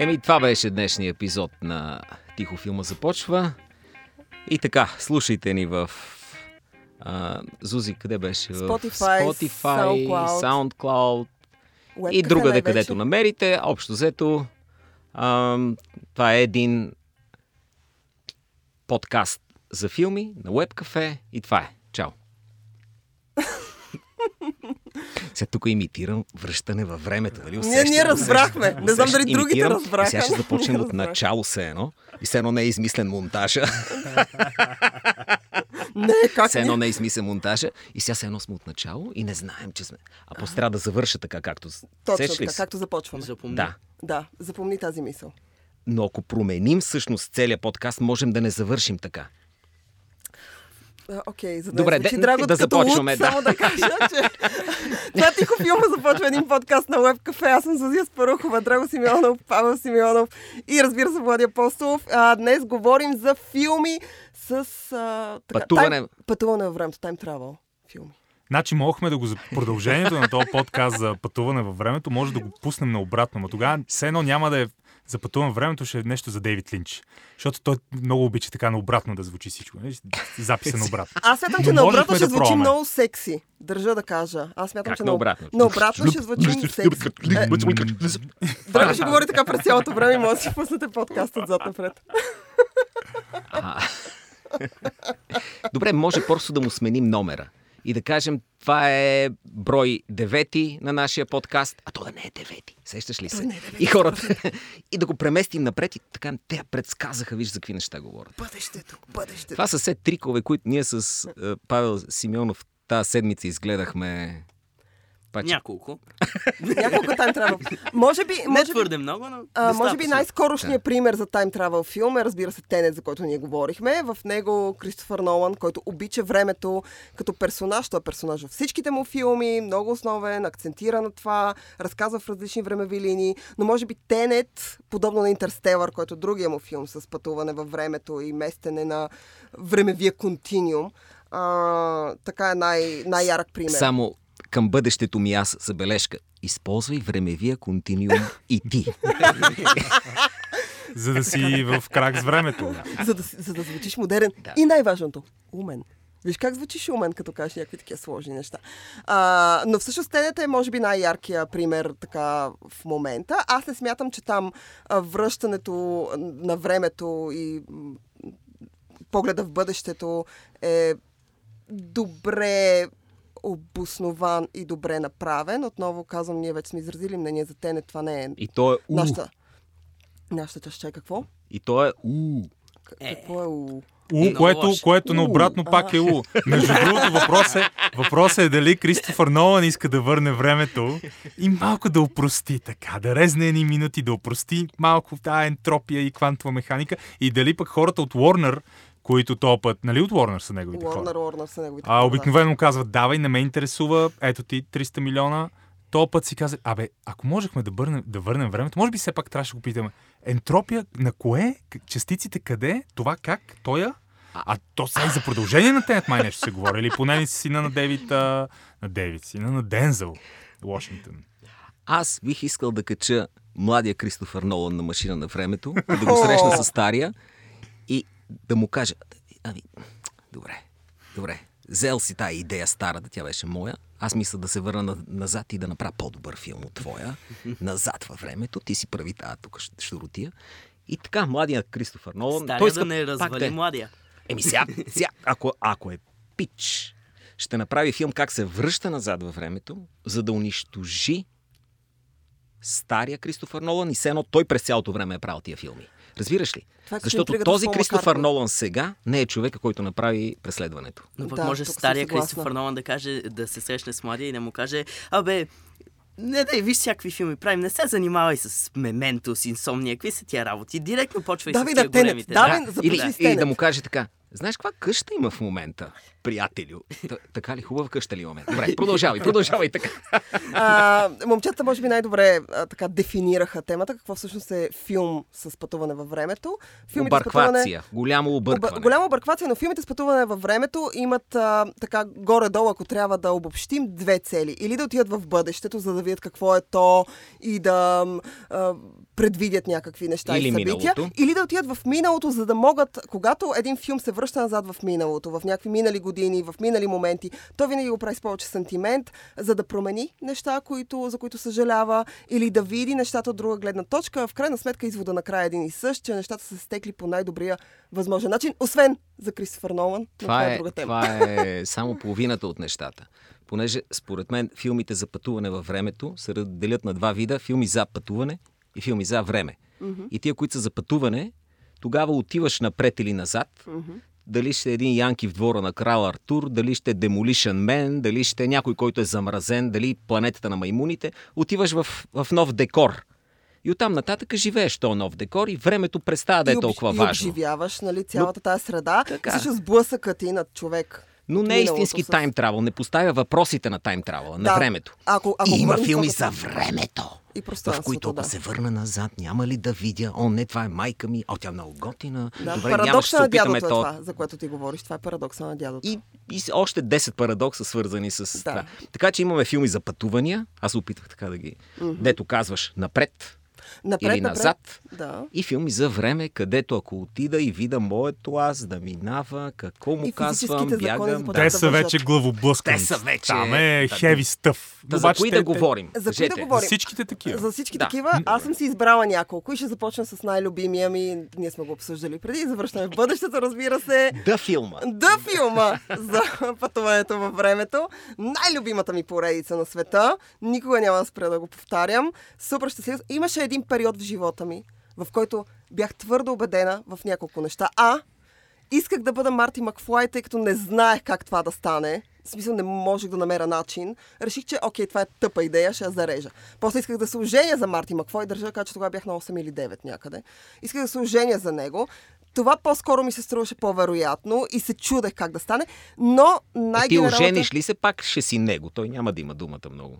Еми, това беше днешния епизод на Тихо филма започва. И така, слушайте ни в а, Зузи, къде беше? Spotify, Spotify, SoundCloud. SoundCloud и другаде, най-вече. където намерите. Общо взето, ам, това е един подкаст за филми на Web Cafe и това е. Чао! Сега тук имитирам връщане във времето. Нали? Ние, Усещам, ние разбрахме. усещам, Не знам дали другите Имитирам. разбраха. И Сега ще започнем ние от начало все едно. И все едно не е измислен монтажа. Не, как Все едно не е измислен монтажа. И сега все едно сме от начало и не знаем, че сме. А после трябва да завърша така, както... Точно така, се? както започваме. Запомни. Да. Да, запомни тази мисъл. Но ако променим всъщност целият подкаст, можем да не завършим така. Окей, за да Добре, не звучи драго да като луд, започваме, да. само да кажа, че това тихо филма започва един подкаст на Web Cafe. Аз съм Зузия Спарухова, Драго Симеонов, Павел Симеонов и разбира се Влади Апостолов. А, днес говорим за филми с... А, така, Пътуване. Тайм, пътуване във времето, time travel филми. Значи, мохме да го... за- Продължението на този подкаст за пътуване във времето може да го пуснем наобратно. Но тогава все едно няма да е за пътуване във времето, ще е нещо за Дейвид Линч. Защото той много обича така наобратно да звучи всичко. нали? Записа наобратно. Аз смятам, че наобратно ще да звучи пробваме. много секси. Държа да кажа. Аз смятам, Как че наобратно? наобратно ще звучи секси. Е, Драго ще говори така през цялото време и може да си пуснете подкаст отзад напред. Добре, може просто да му сменим номера. И да кажем, това е брой девети на нашия подкаст, а то да не е девети. Сещаш ли се? не е и хората. и да го преместим напред и така, те я предсказаха, виж за какви неща говорят. Бъдещето, бъдещето. Това са все трикове, които ние с е, Павел Симеонов тази седмица изгледахме. Паче. Няколко. Няколко тайм травел. Може би, Не може би, твърде много, но а, може би най-скорошният пример за тайм травел филм е, разбира се, Тенет, за който ние говорихме. В него Кристофър Нолан, който обича времето като персонаж, той е персонаж във всичките му филми, много основен, акцентира на това, разказва в различни времеви линии, но може би Тенет, подобно на Интерстелър, който е другия му филм с пътуване във времето и местене на времевия континиум, а, така е най- най-ярък пример. Само към бъдещето ми аз забележка. Използвай времевия континиум и ти. За да си в крак с времето. за да, за да звучиш модерен. Да. И най-важното, умен. Виж как звучиш умен, като кажеш някакви такива сложни неща. А, но всъщност Тенета е, може би, най-яркия пример така в момента. Аз не смятам, че там а, връщането на времето и м, погледа в бъдещето е добре обоснован и добре направен. Отново казвам, ние вече сме изразили мнение за Тенет. Това не е И то е у. нашата... Нашата част е какво? И то е у. Какво е у? У, което, което наобратно пак е У. Между другото, въпрос е, въпрос е дали Кристофър Нолан иска да върне времето и малко да опрости така, да резне едни минути, да опрости малко тази ентропия и квантова механика и дали пък хората от Warner, които този път, нали от Warner са неговите Уорнер, хора? Уорнер са неговите А, хора, обикновено му казват, давай, не ме интересува, ето ти 300 милиона. То път си каза, абе, ако можехме да, върнем, да върнем времето, може би все пак трябваше да го питаме. Ентропия на кое? Частиците къде? Това как? Тоя? А то сега и за продължение на тенет май нещо се говори. Или поне не си сина на Девид, а... на Девид, сина на Дензел, Вашингтон. Аз бих искал да кача младия Кристофър Нолан на машина на времето, да го срещна с стария и да му кажа, ами, добре, добре, взел си тази идея старата, тя беше моя, аз мисля да се върна на- назад и да направя по-добър филм от твоя, назад във времето, ти си прави тази тук щуротия. И така, младия Кристофър Нолан, Стария той да иска не пак развали да е- младия. Еми сега, сега ако, ако е пич, ще направи филм как се връща назад във времето, за да унищожи стария Кристофър Нолан и все едно той през цялото време е правил тия филми. Разбираш ли? Това е Защото този Пол Кристофър. Нолан сега не е човека, който направи преследването. Но пък Да, може стария. Кристофър Нолан да каже, да се срещне с младия и да му каже, абе, не дай, виж всякакви филми правим, не се занимавай с Мементо, с Инсомния, какви са тия работи, директно почвай Давай с да тия големите. давай Да. да Или, с или да му каже така, знаеш каква къща има в момента? Приятелю. Т- така ли? Хубава къща ли имаме? Добре, продължавай, продължавай така. А, момчета, може би най-добре а, така дефинираха темата, какво всъщност е филм с пътуване във времето. Филмите с пътуване... Обърквация. Голямо объркване. Оба- Голяма обърквация, но филмите с пътуване във времето имат а, така горе-долу, ако трябва да обобщим, две цели. Или да отидат в бъдещето, за да видят какво е то и да а, предвидят някакви неща Или и събития. миналото. Или да отидат в миналото, за да могат, когато един филм се връща назад в миналото, в някакви минали години, в минали моменти, то винаги го прави с повече сантимент, за да промени неща, които, за които съжалява, или да види нещата от друга гледна точка. В крайна сметка извода накрая е един и същ, че нещата са се стекли по най-добрия възможен начин, освен за Кристофър Нолан. Но Това това е е, друга тема. това е само половината от нещата. Понеже, според мен, филмите за пътуване във времето се разделят на два вида. Филми за пътуване и филми за време. И тия, които са за пътуване, тогава отиваш напред или назад. Дали ще е един Янки в двора на крал Артур, дали ще е Demolition Man, дали ще е някой, който е замразен, дали планетата на маймуните. Отиваш в, в нов декор. И оттам нататък живееш този нов декор и времето престава да е и, толкова и важно. обживяваш нали, цялата тази среда. Така. И също сблъсъкът ти над човек. Но не е истински с- тайм травел, не поставя въпросите на тайм травела, на Да. времето. Ако, ако и има филми за времето. И В които ако да. се върна назад, няма ли да видя, о, не, това е майка ми, о, тя е много готина. Да, Добре, парадокса да се на опитаме дядото е то. това, за което ти говориш. Това е парадокса на дядото. И, и още 10 парадокса свързани с Да. това. Така че имаме филми за пътувания. Аз се опитах така да ги... Дето казваш напред напред, или напред, назад. Да. И филми за време, където ако отида и вида моето аз да минава, какво му И казвам, бягам. започват Те да са вече главоблъскани. Те са вече- Там е Да, хеви стъв. Да, за кои да те- говорим? За кои да говорим? За всичките такива. За всички Да. такива, аз съм си избрала няколко и ще започна с най-любимия ми. Ние сме го обсъждали преди. Завръщаме в бъдещето, разбира се. Да филма. Да филма за пътуването във времето. Най-любимата ми поредица на света. Никога няма да спра да го повтарям. Супер щастлив. Имаше един период в живота ми, в който бях твърдо убедена в няколко неща. А, исках да бъда Марти Макфлай, тъй като не знаех как това да стане. В смисъл не можех да намеря начин. Реших, че окей, това е тъпа идея, ще я зарежа. После исках да се оженя за Марти Макфой, държа да кажа, че тогава бях на 8 или 9 някъде. Исках да се оженя за него. Това по-скоро ми се струваше по-вероятно и се чудех как да стане, но Е, ти най-генералната... ожениш ли се, пак ще си него. Той няма да има думата много.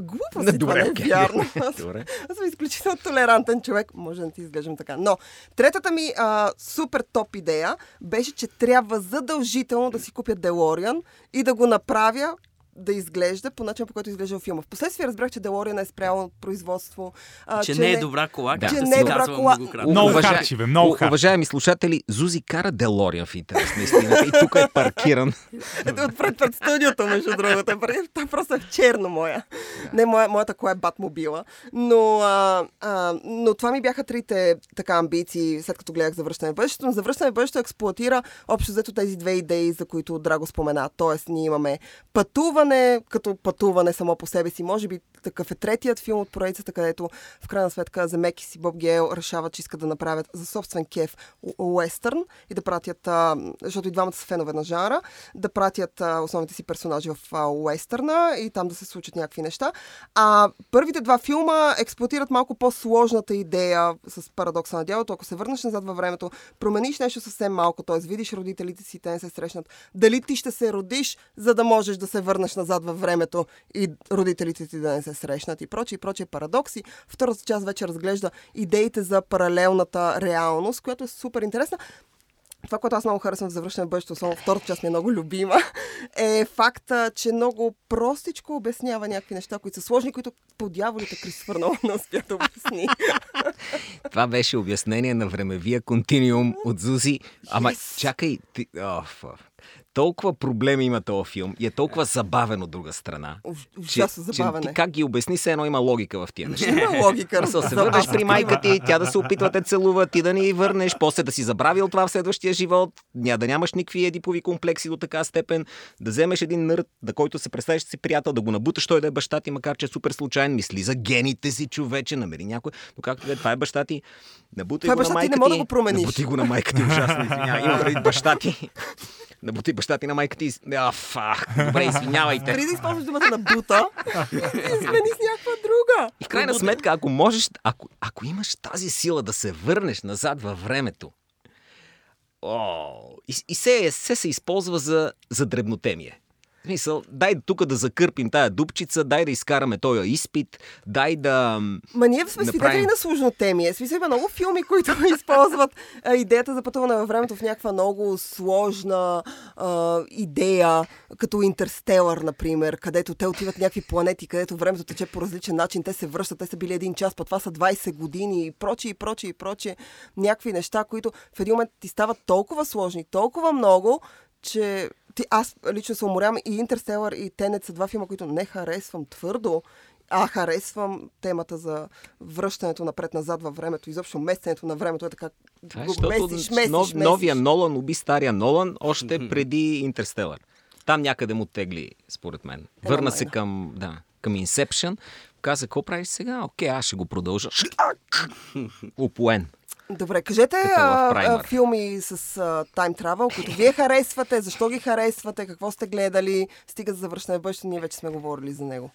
Глупо си, това Добре, не е вярно. Аз, Добре. аз съм изключително толерантен човек. Може да не ти изглеждам така. Но третата ми а, супер топ идея беше, че трябва задължително да си купя Делориан и да го направя да изглежда по начин, по който изглежда във филма. Впоследствие разбрах, че Делориан е спрял от производство. А, Че не е добра кола, Да. Че си не е добра кола. Много Уважа- харчи, бе, много У- харчи. Уважаеми слушатели, Зузи кара Делориан в интерес на истината и тук е паркиран. Ето отпред пред студиото, между другото. Е- Той просто е в черно моя. Не, моя, моята кола е Батмобила. Но, а, а, но това ми бяха трите така амбиции, след като гледах Завръщане в бъдещето. Но Завръщане в бъдещето експлуатира общо взето тези две идеи, за които Драго спомена. Тоест, ние имаме пътуване, като пътуване само по себе си. Може би такъв е третият филм от поредицата, където в крайна сметка Земекис и Боб Гейл решават, че искат да направят за собствен кеф уестърн и да пратят, а, защото и двамата са фенове на жанра, да пратят а, основните си персонажи в а, уестърна и там да се случат някакви неща. А първите два филма експлуатират малко по-сложната идея с парадокса на дялото. Ако се върнеш назад във времето, промениш нещо съвсем малко, т.е. видиш родителите си, те не се срещнат. Дали ти ще се родиш, за да можеш да се върнеш назад във времето и родителите ти да не се срещнат и прочие, и прочие парадокси. Втората част вече разглежда идеите за паралелната реалност, която е супер интересна. Това, което аз много харесвам в завършване в бъдещето, само втората част ми е много любима, е факта, че много простичко обяснява някакви неща, които са сложни, които по дяволите Кристофър Нолан не успя да обясни. Това беше обяснение на времевия континиум от Зузи. Ама чакай, ти... О. толкова проблеми има този филм и е толкова забавен от друга страна. Уж- Ужасно забавен ти как ги обясни, все едно има логика в тия неща. Има логика. Мисъл, се върнеш при майка ти, тя да се опитва да те целува, ти да ни върнеш, после да си забравил това в следващия живот, ня да нямаш никакви едипови комплекси до така степен, да вземеш един нърд, на който се представиш, си приятел, да го набуташ той да е баща ти, макар че е супер случайен, мисли за гените си, човече, намери някой, но както е, това е баща ти, набутай Това е го на баща ти, не мога да го промениш. Набути го на майка ти, ужасно, извинявай, има баща ти. Набути баща ти на майка ти. А, фак, добре, извинявайте. Преди да използваш думата на бута, и смени с някаква друга. И в крайна сметка, ако можеш, ако, ако имаш тази сила да се върнеш назад във времето, О, и, и се, се се използва за, за дребнотемие. В Смисъл, дай тук да закърпим тая дупчица, дай да изкараме този изпит, дай да... Ма ние сме свидетели Направим. на сложно теми. Смисъл има много филми, които използват а, идеята за пътуване във времето в някаква много сложна а, идея, като Интерстелър, например, където те отиват някакви планети, където времето тече по различен начин, те се връщат, те са били един час, па това са 20 години и прочие, и прочие, и прочие. Някакви неща, които в един момент ти стават толкова сложни, толкова много, че ти, аз лично се уморявам и Интерстелър и Тенет са два филма, които не харесвам твърдо, а харесвам темата за връщането напред-назад във времето, изобщо местенето на времето е така. Това е, го защото месиш, месиш, нов, месиш. новия Нолан уби стария Нолан още преди Интерстелър. Там някъде му тегли, според мен. Върна се майна. към, да, към Inception. Каза, какво правиш сега? Окей, аз ще го продължа. Упоен. Добре, кажете а, а, филми с а, тайм травел, които вие харесвате, защо ги харесвате, какво сте гледали, стига за завършване в бъдещето, ние вече сме говорили за него.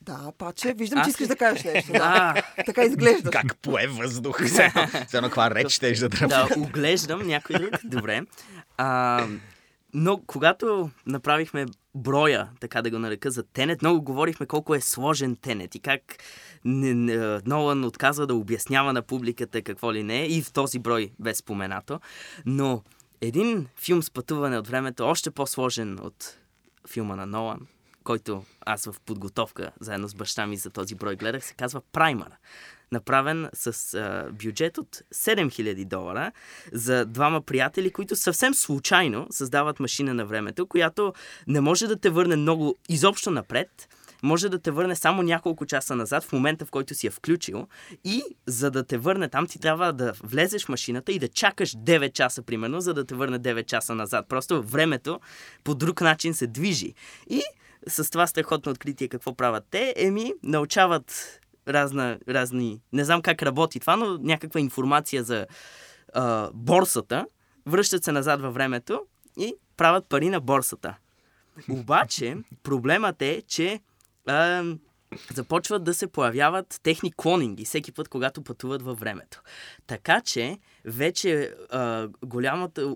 Да, паче, виждам, Аз че искаш ли? да кажеш нещо. Да. Така изглеждаш. Как пое въздух. За едно каква реч ще да дръпне. да оглеждам някой друг. Добре. А, но когато направихме броя, така да го нарека, за Тенет, много говорихме колко е сложен Тенет и как Нолан отказва да обяснява на публиката какво ли не е и в този брой бе споменато. Но един филм с пътуване от времето, още по-сложен от филма на Нолан, който аз в подготовка заедно с баща ми за този брой гледах, се казва Праймър. Направен с а, бюджет от 7000 долара за двама приятели, които съвсем случайно създават машина на времето, която не може да те върне много изобщо напред, може да те върне само няколко часа назад, в момента в който си я включил. И за да те върне там, ти трябва да влезеш в машината и да чакаш 9 часа, примерно, за да те върне 9 часа назад. Просто времето по друг начин се движи. И с това страхотно откритие какво правят те? Еми, научават разна, разни... Не знам как работи това, но някаква информация за а, борсата, връщат се назад във времето и правят пари на борсата. Обаче, проблемът е, че а, започват да се появяват техни клонинги всеки път, когато пътуват във времето. Така че, вече а, голямата,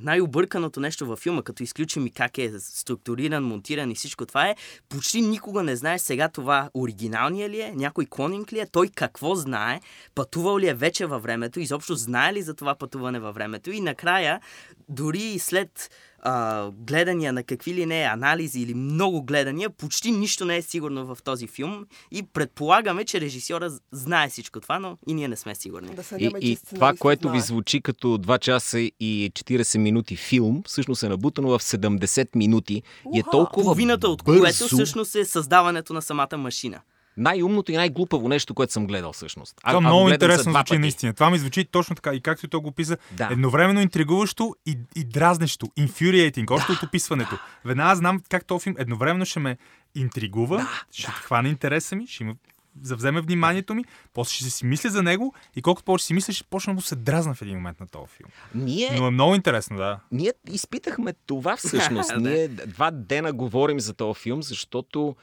най-обърканото нещо във филма, като изключим и как е структуриран, монтиран и всичко това е, почти никога не знаеш сега това оригиналния ли е, някой клонинг ли е, той какво знае, пътувал ли е вече във времето, изобщо знае ли за това пътуване във времето и накрая, дори и след а, гледания на какви ли не анализи или много гледания, почти нищо не е сигурно в този филм и предполагаме, че режисьора знае всичко това, но и ние не сме сигурни. Да И, и това, което ви звучи като 2 часа и 40 минути филм, всъщност е набутано в 70 минути и е Уха! толкова Половината от бързо, което всъщност е създаването на самата машина. Най-умното и най-глупаво нещо, което съм гледал всъщност. Това а го много интересно звучи пъти. наистина. Това ми звучи точно така. И както той го писа, Да. едновременно интригуващо и, и дразнещо. Infuriating, още от описването. Веднага знам как този филм едновременно ще ме интригува, ще хване интереса ми, ще има завземе вниманието ми, после ще си мисля за него и колкото повече си мисля, ще почна да се дразна в един момент на този филм. Ние, Но е много интересно, да. ние изпитахме това всъщност. Да. ние два дена говорим за този филм, защото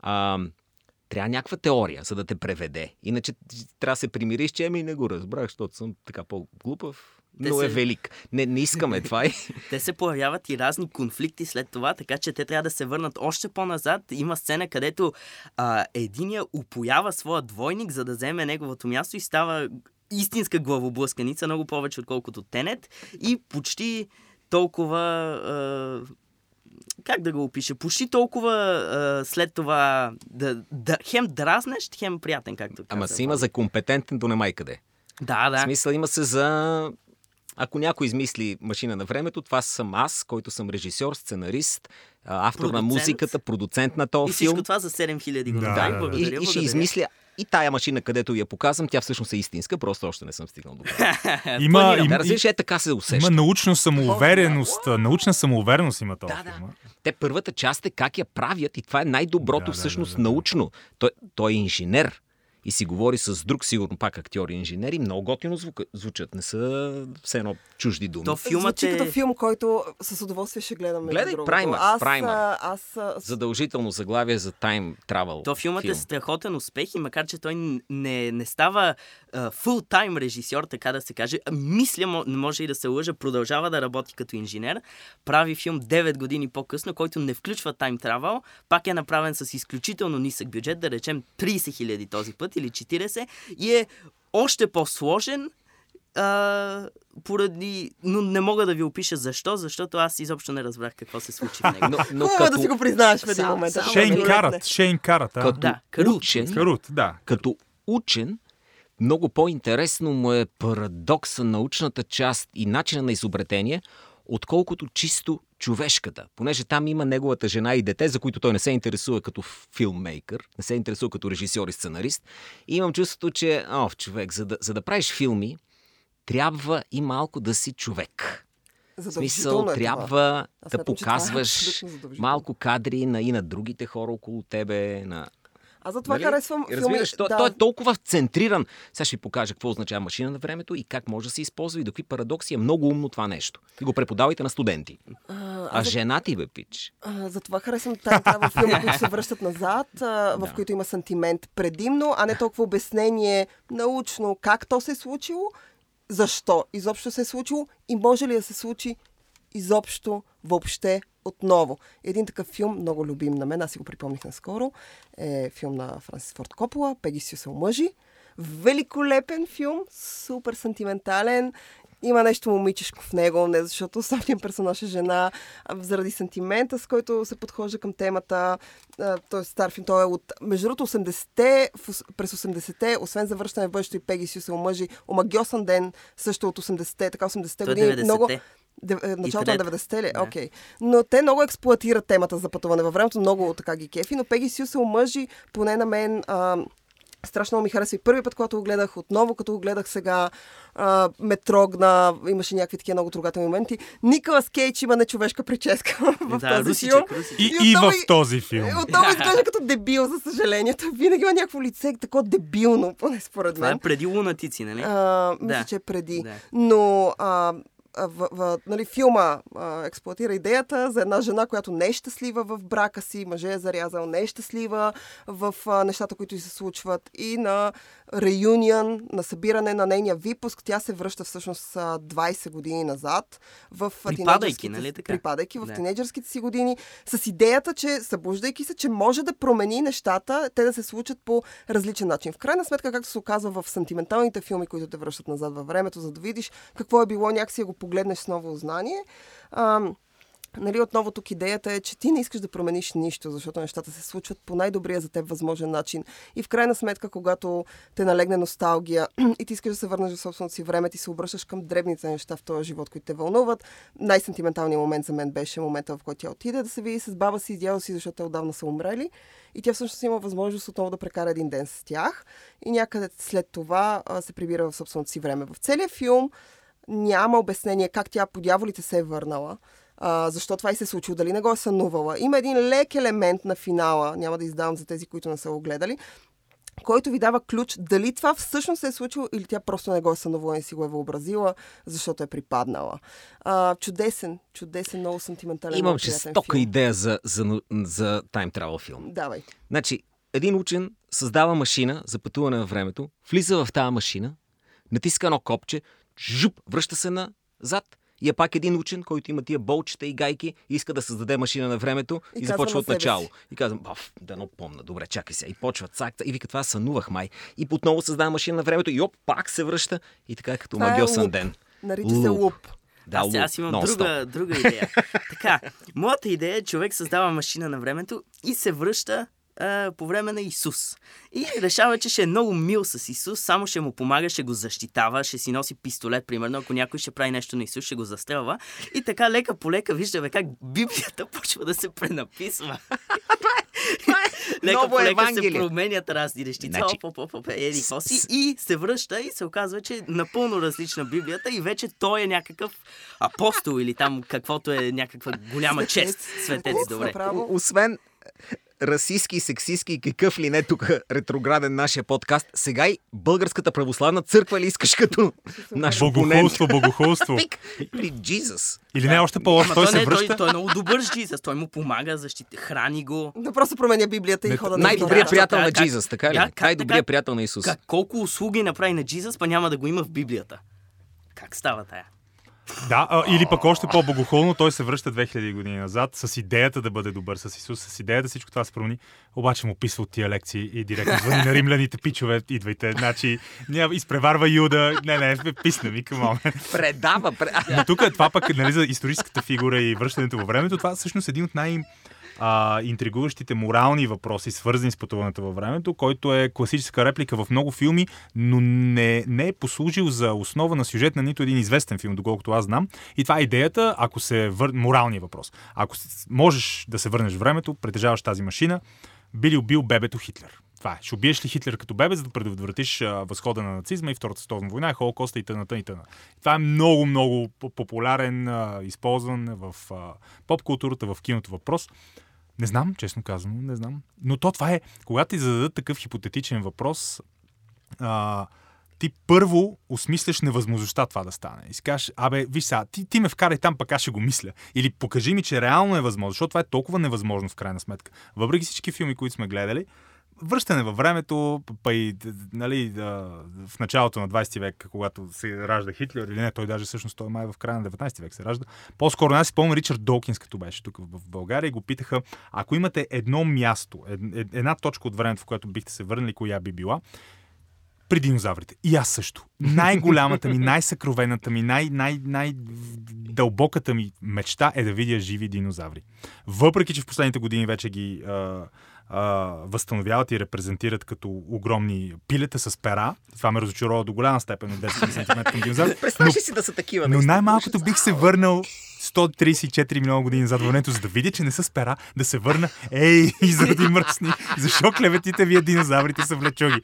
а, трябва някаква теория, за да те преведе. Иначе трябва да се примириш, че ами не го разбрах, защото съм така по-глупав, Те но е се- велик. Не, не искаме това. Те се появяват и разни конфликти след това, така че те трябва да се върнат още по-назад. Има сцена, където а, единия упоява своя двойник, за да вземе неговото място и става истинска главоблъсканица, много повече отколкото Тенет и почти толкова... А, как да го опиша? Почти толкова а, след това да, да, хем дразнещ, хем приятен, както Ама каза си има за компетентен до немай къде. Да, В да. смисъл има се за... Ако някой измисли машина на времето, това съм аз, който съм режисьор, сценарист, автор на Продуцент. музиката, продуцент на И този всичко филм. това за 7000 го Да, да, да. И, и ще измисля и тая машина, където я показвам, тя всъщност е истинска, просто още не съм стигнал до това. Има, има, Да, разбираш, е така се усеща. има научна самоувереност. Научна самоувереност има този Да, да. Те първата част е как я правят и това е най-доброто да, всъщност да, да, да. научно. Той, той е инженер. И си говори с друг, сигурно пак актьори и инженери, много готино звука, звучат. Не са все едно чужди думи. То филмът Звучи е... като филм, който с удоволствие ще гледам. между Гледай. Primer, Аз, а, аз, Задължително заглавие за Time Travel. То филмът филм. е страхотен успех и макар, че той не, не става фултайм режисьор, така да се каже, мисля, може и да се лъжа, продължава да работи като инженер, прави филм 9 години по-късно, който не включва тайм travel, пак е направен с изключително нисък бюджет, да речем 30 хиляди този път или 40 и е още по-сложен, а, поради... Но не мога да ви опиша защо, защото аз изобщо не разбрах какво се случи в него. Но, но Хубаво като, да си го признаеш в един момент. само- Шейн Карат, Шейн Карат, а? като Да, Карут. учен, Карут, да. като учен, много по-интересно му е парадокса, научната част и начина на изобретение, отколкото чисто човешката. Понеже там има неговата жена и дете, за които той не се интересува като филммейкър, не се интересува като режисьор и сценарист. И имам чувството, че, о, човек, за да, за да правиш филми, трябва и малко да си човек. В смисъл, е трябва да е показваш малко кадри на, и на другите хора около тебе, на Аз затова Нали? харесвам филми... Разбираш, той, да, той е толкова центриран. Сега ще ви покажа какво означава машина на времето и как може да се използва и до какви парадокси е много умно това нещо. И го преподавайте на студенти. а, А за- жена ти, бе, пич. а, затова харесвам тайм travel филми, които се връщат назад, а, в Да. които има сантимент предимно, а не толкова обяснение научно как то се е случило, защо изобщо се е случило и може ли да се случи изобщо въобще отново. Един такъв филм, много любим на мен, аз си го припомних наскоро, е филм на Франсис Форд Копола, Пеги се омъжи. Великолепен филм, супер сантиментален. Има нещо момичешко в него, не защото основният персонаж е жена, а заради сантимента, с който се подхожда към темата. Той е стар филм, той е от... Между другото, 80-те, в ос- през 80-те, освен завръщане в бъдещето и Пеги си се омъжи, Омагиосен ден, също от 80-те, така 80-те Той е години. Много, 90-те. Де- началото на трета. 90-те ли? Да. Окей. Но те много експлуатират темата за пътуване във времето, много така ги кефи, но Пеги Сю се омъжи, поне на мен, а, страшно много ми хареса и първи път, когато го гледах, отново като го гледах сега, а, ме трогна, имаше някакви такива много трогателни моменти. Николас Кейдж има нечовешка прическа в да, този русичък, филм. русичък. И, И и в този филм. Е, Отново изглежда като дебил, за съжаление. Той винаги има някакво лице, такова дебилно, поне според Това е мен. преди лунатици, нали? А, мисля, Да. че е преди. Да. Но а, в, в, нали, филма а, експлуатира идеята за една жена, която не е щастлива в брака си, мъже е зарязал, не е щастлива в а, нещата, които се случват. И на реюнион, на събиране на нейния випуск, тя се връща всъщност а, 20 години назад в Припадайки, нали така? Припадайки в Да. тинейджърските си години, с идеята, че събуждайки се, че може да промени нещата, те да се случат по различен начин. В крайна сметка, както се оказва в сантименталните филми, които те връщат назад във времето, за да видиш какво е било, някакси да го погледнеш с ново знание. Ам, Нали, отново тук идеята е, че ти не искаш да промениш нищо, защото нещата се случват по най-добрия за теб възможен начин. И в крайна сметка, когато те налегне носталгия и ти искаш да се върнеш в собственото си време, ти се обръщаш към дребните неща в този живот, които те вълнуват. Най-сантименталният момент за мен беше момента, в който тя отиде да се види с баба си и дядо си, защото те отдавна са умрели. И тя всъщност има възможност отново да прекара един ден с тях. И някъде след това а, се прибира в собственото си време. В целия филм няма обяснение как тя по дяволите се е върнала. А, защо това и се е случило, дали не го е сънувала. Има един лек елемент на финала, няма да издавам за тези, които не са го гледали, който ви дава ключ дали това всъщност се е случило или тя просто не го е сънувала и си го е въобразила, защото е припаднала. А, чудесен, чудесен, много сантиментален. Имам жестока идея за, за, за Time Travel филм. Давай. Значи, един учен създава машина за пътуване във времето, влиза в тази машина, натиска едно копче, жуп, връща се назад и е пак един учен, който има тия болчета и гайки и иска да създаде машина на времето и, И започва от начало. си. И казвам, баф, да но помна, добре, чакай се. И почва цак, и вика, това сънувах май. И отново създава машина на времето и оп, пак се връща и така е като Това е магиосен луп. ден. Нарича се Луп. луп. Да, аз, луп, аз имам друга, друга идея. така, моята идея е, човек създава машина на времето и се връща а, по време на Исус. И решава, че ще е много мил с Исус, само ще му помага, ще го защитава, ще си носи пистолет, примерно, ако някой ще прави нещо на Исус, ще го застрелва. И така лека по лека виждаме как Библията почва да се пренаписва. Лека Ново по лека се променят разни нещици. Значи- Оп, оп, оп, оп, еди, какво си. И се връща и се оказва, че е напълно различна Библията и вече той е някакъв апостол или там каквото е някаква голяма чест. Светец, добре. Освен расистски, сексистски и какъв ли не тук ретрограден нашия подкаст. Сега и Българската православна църква ли искаш като наш? Богохулство, богохулство. Пик, При Jesus. Или не, още по-лошо, той той, се не, той, връща. той е много добър с. Той му помага, защити, храни го. Да просто променя Библията и Не, хода на Най-добрият приятел на Jesus, така ли? Най-добрият приятел на Исус. Как, колко услуги направи на Джизъс, па няма да го има в Библията? Как става тая? Да, а, или пък още по-богохулно, той се връща 2000 години назад с идеята да бъде добър с Исус, с идеята всичко това се промени, обаче му писва от тия лекции и директно звъни на римляните, пичове, идвайте, значи, няма, изпреварва Юда, не, не, писна ми, към Предава. Пре... Но тук е това пък нали, за историческата фигура и връщането във времето. Това всъщност е един от най- а, интригуващите морални въпроси, свързани с пътуването във времето, който е класическа реплика в много филми, но не, не е послужил за основа на сюжет на нито един известен филм, доколкото аз знам. И това е идеята, ако се вър... моралния въпрос. Ако можеш да се върнеш в времето, притежаваш тази машина, би ли убил бебето Хитлер? Това е. Ще убиеш ли Хитлер като бебе, за да предотвратиш възхода на нацизма и Втората световна война, и Холокоста и т.н. и т.н. Това е много, много по- популярен, използван в а, поп-културата, в киното въпрос. Не знам, честно казано, не знам. Но то това е, когато ти зададат такъв хипотетичен въпрос, а, ти първо осмисляш невъзможността това да стане. И си кажеш, абе, виж сега, ти, ти ме вкарай там, пък аз ще го мисля. Или покажи ми, че реално е възможно, защото това е толкова невъзможно в крайна сметка. Въпреки всички филми, които сме гледали, връщане във времето, па и нали, в началото на 20 век, когато се ражда Хитлер, или не, той даже всъщност той май в края на 19 век се ражда. По-скоро аз си помня Ричард Долкинс, като беше тук в България и го питаха, ако имате едно място, ед, ед, една точка от времето, в което бихте се върнали, коя би била, при динозаврите. И аз също. Най-голямата ми, най-съкровената ми, най- най- най-дълбоката ми мечта е да видя живи динозаври. Въпреки, че в последните години вече ги а, а, възстановяват и репрезентират като огромни пилета с пера, това ме разочарова до голяма степен от 10 см към динозаври. Представяш ли си да са такива? Но най-малкото бих се върнал 134 милиона години назад във времето, за да видя, че не са с пера, да се върна. Ей, заради мръсни. Защо клеветите вие динозаврите са влечоги?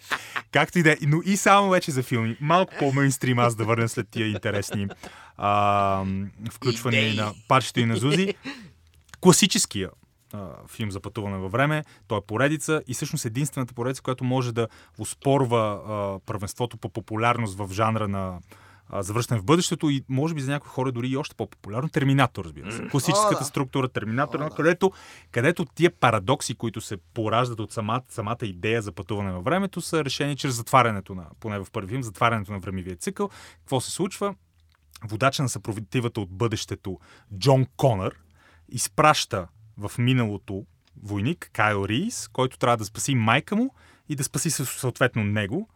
Както и да е. Но и само вече за филми. Малко по-мейнстрим аз да върна след тия интересни а, включвания Идеи. на парчето и на Зузи. Класическия а, филм за пътуване във време. Той е поредица и всъщност единствената поредица, която може да успорва а, първенството по популярност в жанра на а, завръщане в бъдещето и може би за някои хора дори и още по-популярно. Терминатор, разбира се. Класическата О, да. структура Терминатор, О, да. където, където тия парадокси, които се пораждат от самата, самата идея за пътуване във времето, са решени чрез затварянето на, поне в първи филм, затварянето на времевия цикъл. Какво се случва? Водача на съпротивата от бъдещето Джон Конър изпраща в миналото войник Кайл Рис, който трябва да спаси майка му и да спаси съ- съответно него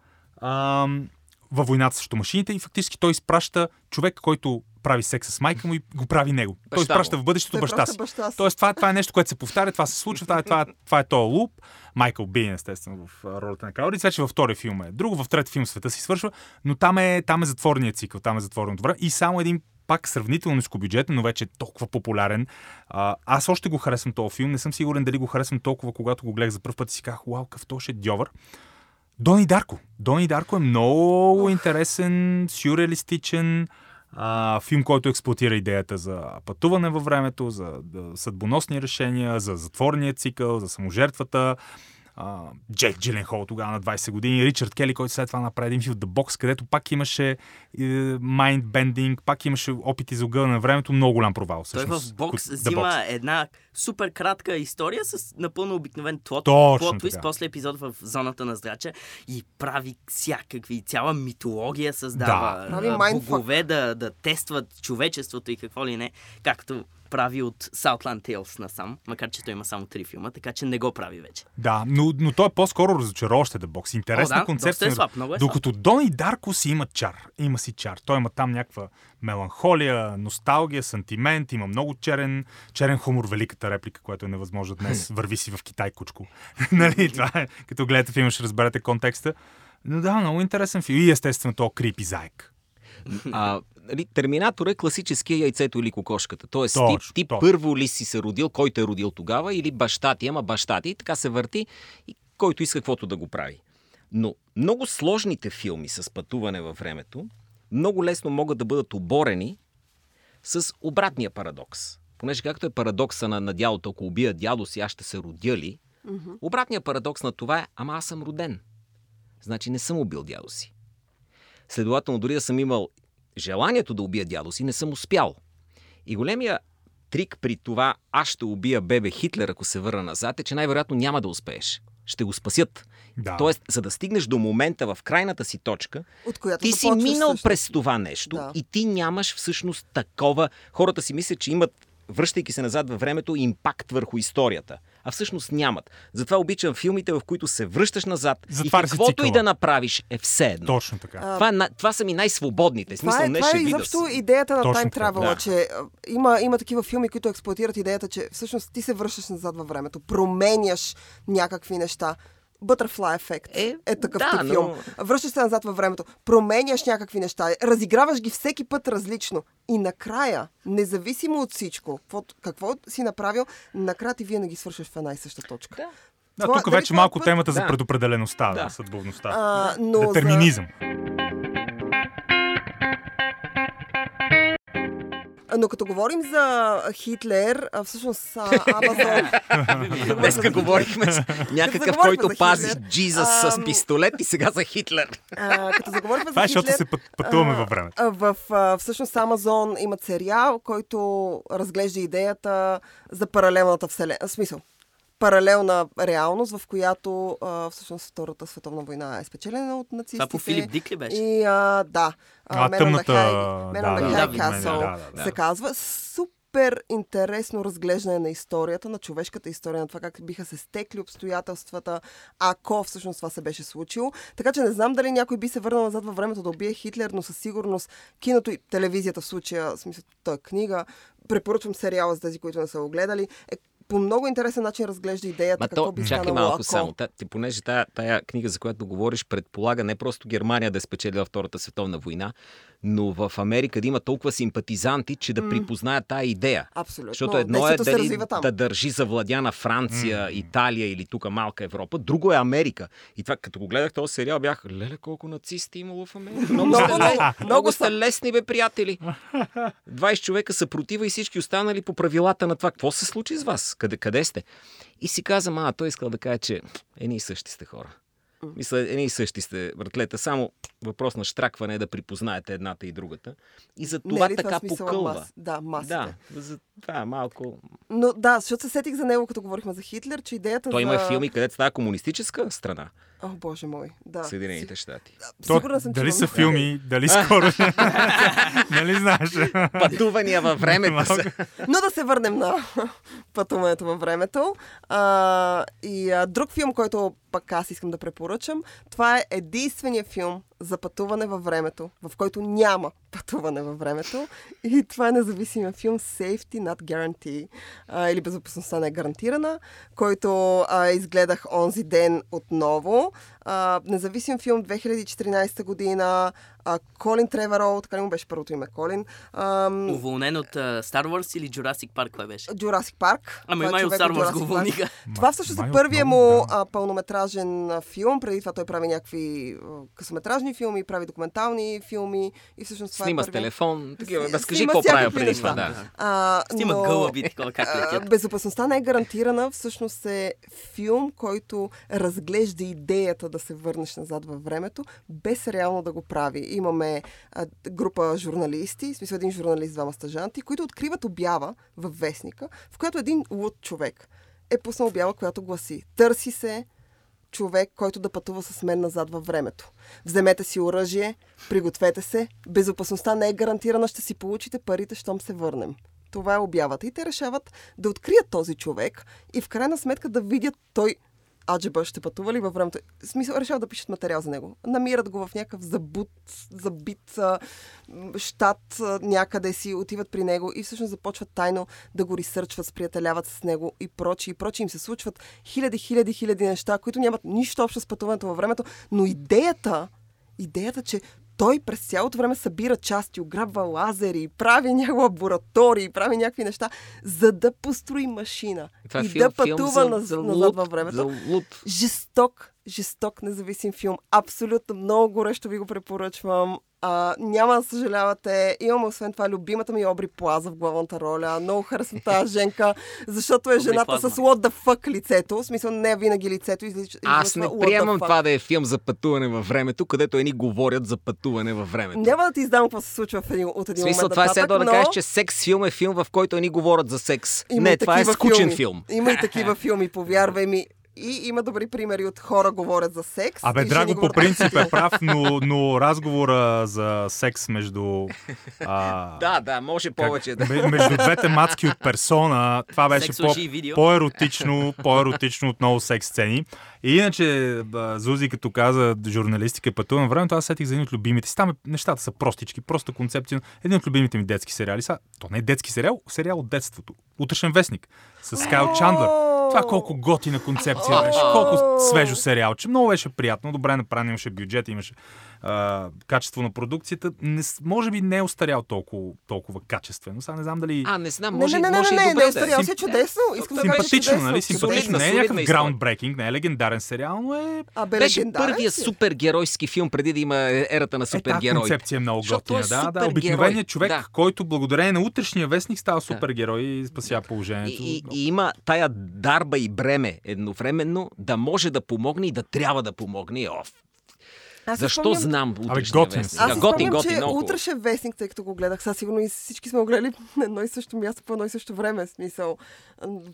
ам, във войната срещу машините и фактически той изпраща човек, който прави секс с майка му и го прави него. той Баща изпраща му. в бъдещето Той баща си. баща си. Тоест, това, това е нещо, което се повтаря, това се случва, това е, това, е- това е този луп. Майкъл Бин, естествено, в а, ролята на Кайл Рис. Вече във втория филм е друго, в трети филм света си свършва, но там е, там е затворният цикъл, там е затвореното време. И само един пак сравнително нискобюджетен, но вече е толкова популярен. А, аз още го харесвам този филм. Не съм сигурен дали го харесвам толкова, когато го гледах за първ път и си казах, вау, какъв то ще е дьовър. Дони Дарко. Дони Дарко е много интересен, сюрреалистичен а, филм, който експлуатира идеята за пътуване във времето, за да, съдбоносни решения, за затворния цикъл, за саможертвата. А, Джек Джиленхол тогава на 20 години, Ричард Кели, който след това направи един филм The Box, където пак имаше майндбендинг, пак имаше опити за огъване на времето, много голям провал. Той всъщност, в бокс The взима Box. една супер кратка история с напълно обикновен плот, Точно плот твист, така. после епизод в зоната на здрача и прави всякакви, цяла митология създава. Да. Богове да, да тестват човечеството и какво ли не, както прави от Southland Tales насам, макар че той има само три филма, така че не го прави вече. Да, но, но той е по-скоро разочароващ The Box. Интересна О, да, концепция. е слаб, много е Докато Дони Дарко си има чар. Има си чар. Той има там някаква меланхолия, носталгия, сантимент, има много черен, черен хумор, великата реплика, която е невъзможна днес. Върви си в Китай, кучко. нали, това е. Като гледате филма, ще разберете контекста. Но да, много интересен филм. И естествено, то крипи заек. А, нали, Терминатор е класическия яйцето или кокошката. Тоест, Точно, ти, ти точно. първо ли си се родил, кой те е родил тогава, или баща ти, ама баща ти, и така се върти, и който иска каквото да го прави. Но много сложните филми с пътуване във времето много лесно могат да бъдат оборени с обратния парадокс. Понеже както е парадокса на, на дядото, ако убия дядо си, аз ще се родя ли, Обратният парадокс на това е, ама аз съм роден. Значи не съм убил дядо си. Следователно, дори да съм имал желанието да убия дядо си, не съм успял. И големия трик при това аз ще убия бебе Хитлер, ако се върна назад, е, че най-вероятно няма да успееш. Ще го спасят. Да. Тоест, за да стигнеш до момента в крайната си точка, От която ти си минал всъщност. през това нещо Да. и ти нямаш всъщност такова. Хората си мислят, че имат, връщайки се назад във времето, импакт върху историята. А всъщност нямат. Затова обичам филмите, в които се връщаш назад Затваря и каквото и да направиш е все едно. Точно така. А, Това, е това са ми най-свободните. В Това Смисъл, е, не това ще е изобщо идеята на Точно Time Travel, да. че има, има такива филми, които експлуатират идеята, че всъщност ти се връщаш назад във времето, променяш някакви неща. Butterfly ефект Е, е такъв да, тип но- филм. Връщаш се назад във времето, променяш някакви неща, разиграваш ги всеки път различно. И накрая, независимо от всичко, какво, какво си направил, накрая ти винаги свършиш в една и съща точка. Да. Да, това- тук вече е малко път- темата за предопределеността, да, съдбовността. А, но за- Но като говорим за Хитлер, а, всъщност а, Амазон... Днеска говорихме с някакъв, който за пази Хитлер, Джизъс с пистолет и сега за Хитлер. А, като заговорихме Това е, за защото Хитлер, се път, пътуваме във времето. В, а, всъщност Амазон имат сериал, който разглежда идеята за паралелната вселена. В смисъл, паралелна реалност, в която а, всъщност Втората световна война е спечелена от нацистите. Това по Филип Дик ли беше? И а, да. А, Man тъмната- Man да, да, да, Castle да, да, да. се казва. Супер интересно разглеждане на историята, на човешката история, на това как биха се стекли обстоятелствата, ако всъщност това се беше случило. Така че не знам дали някой би се върнал назад във времето да убие Хитлер, но със сигурност киното и телевизията в случая, в смисъл, тази книга, препоръчвам сериала за тези, които не са го гледали, е по много интересен начин разглежда идеята Ма какво то, би чакай малко ако... само. Та, ти, понеже тая, тая книга, за която говориш, предполага не просто Германия да е спечелила Втората световна война, но в Америка да има толкова симпатизанти, че да припознаят тая идея. Абсолютно. Защото едно е дали да държи завладяна Франция, Италия или тук малка Европа. Друго е Америка. И това, като го гледах този сериал, бях, леле, колко нацисти е имало в Америка. Много, Много, сте, много, много, сте са. лесни, бе, приятели. 20 човека са протива и всички останали по правилата на това. Какво се случи с вас? Къде, къде сте? И си казвам, а, той искал да каже, че едни и същи сте хора. Мисля, едни и същи сте, братлета. Само въпрос на штракване е да припознаете едната и другата. И за това Не е ли така покълва. Мас... Да, масите. Да, за това е малко... Но да, защото се сетих за него, като говорихме за Хитлер, че идеята Той за... има филми, където става комунистическа страна. О, боже мой, да. Съединените щати. То, Сигурна съм, дали са филми, дали скоро. нали знаеш? Пътувания във времето са. Но да се върнем на пътуването във времето. А, и а, друг филм, който пък аз искам да препоръчам, това е единствения филм за пътуване във времето, в който няма пътуване във времето. И това е независимия филм Safety Not Guarantee, а, или Безопасността не е гарантирана, който а, изгледах онзи ден отново. А, независим филм 2014 година. А, Колин Треворол, така ли му беше първото име? Колин. Ам, Уволнен от uh, Star Wars или Jurassic Park, кой беше? Jurassic Парк. Ами Това е май от Star Wars го уволниха. Това всъщност е първият му да. а, пълнометражен а, филм. Преди това той прави някакви а, късометражни филми, прави документални филми и всъщност това Снима е с първият. телефон. Такива. Разкажи снима какво всякакви преди това. Да. А, Снима но, гълъби, такова как летят. Безопасността не е гарантирана. Всъщност е филм, който разглежда идеята да се върнеш назад във времето, без реално да го прави. Имаме а, група журналисти, в смисъл един журналист, двама стъжанти, които откриват обява в вестника, в която един луд човек е пуснал обява, която гласи Търси се човек, който да пътува с мен назад във времето. Вземете си оръжие, пригответе се, безопасността не е гарантирана, ще си получите парите, щом се върнем. Това е обявата. И те решават да открият този човек и в крайна сметка да видят той Аджеба ще пътува ли във времето. В смисъл, решават да пишат материал за него. Намират го в някакъв забут, забит а, щат а, някъде си, отиват при него и всъщност започват тайно да го ресърчват, сприятеляват с него и прочи и прочи. Им се случват хиляди, хиляди, хиляди неща, които нямат нищо общо с пътуването във времето, но идеята, идеята, че той през цялото време събира части, ограбва лазери, прави някакви лаборатории, прави някакви неща, за да построи машина Това е и филм, да филм пътува за, наз, за назад във времето. За луд. Жесток, жесток, независим филм. Абсолютно много горещо ви го препоръчвам. А, няма да съжалявате. Имам освен това любимата ми Обри Плаза в главната роля. Много харесвам тази Женка, защото е Обри жената с what the fuck лицето. В смисъл не винаги лицето излича. Аз не приемам това да е филм за пътуване във времето, където едни говорят за пътуване във времето. Няма да ти издам какво се случва в един, от един смисъл, момент това е следва да но... кажеш, че секс филм е филм, в който едни говорят за секс. Има не, това е скучен филми. филм. Има и такива филми, повярвай ми. И има добри примери от хора говорят за секс. Абе, Драго по принцип е прав, но, но разговора за секс между... А, Да, да, може повече. Да. ме- Между двете мацки от персона, това беше по, по-еротично, по-еротично от много секс сцени. И иначе, Зузи, като каза журналистика и пътуване на времето, аз сетих за един от любимите си. Там е, нещата са простички, просто концепция. Един от любимите ми детски сериали. Са, то не е детски сериал, сериал от детството. Утрешен вестник. С Кайл Чандлър. Това колко готина концепция беше. Колко свежо сериалче. Много беше приятно, добре направено, имаше бюджет, имаше а, качество на продукцията. Не, може би не е остарял толкова, толкова качествено. Сега не знам дали... А, не знам, Не, може, не, не, не, може не, не, не, да е. остарял си е чудесно. Искам да Симпатично, чудесно. нали? Симпатично. Не е някакъв история. граундбрекинг, не е легендарен сериал, но е... А, бе, Беше легендарен първия си. супергеройски филм преди да има ерата на Е, супергерой. концепция е много готина. е Да, да. Обикновеният човек, Да. който благодарение на утрешния вестник става супергерой и спася положението. И, и, и има тая дарба и бреме едновременно да може да помогне и да трябва да помогне. О, Аз защо спомням- знам утрешния готин вестник? Аз Да, готин, спомням, готин, че много. утре ще вестник, тъй като го гледах. Сега сигурно и всички сме го гледали на едно и също място, по едно и също време. Смисъл,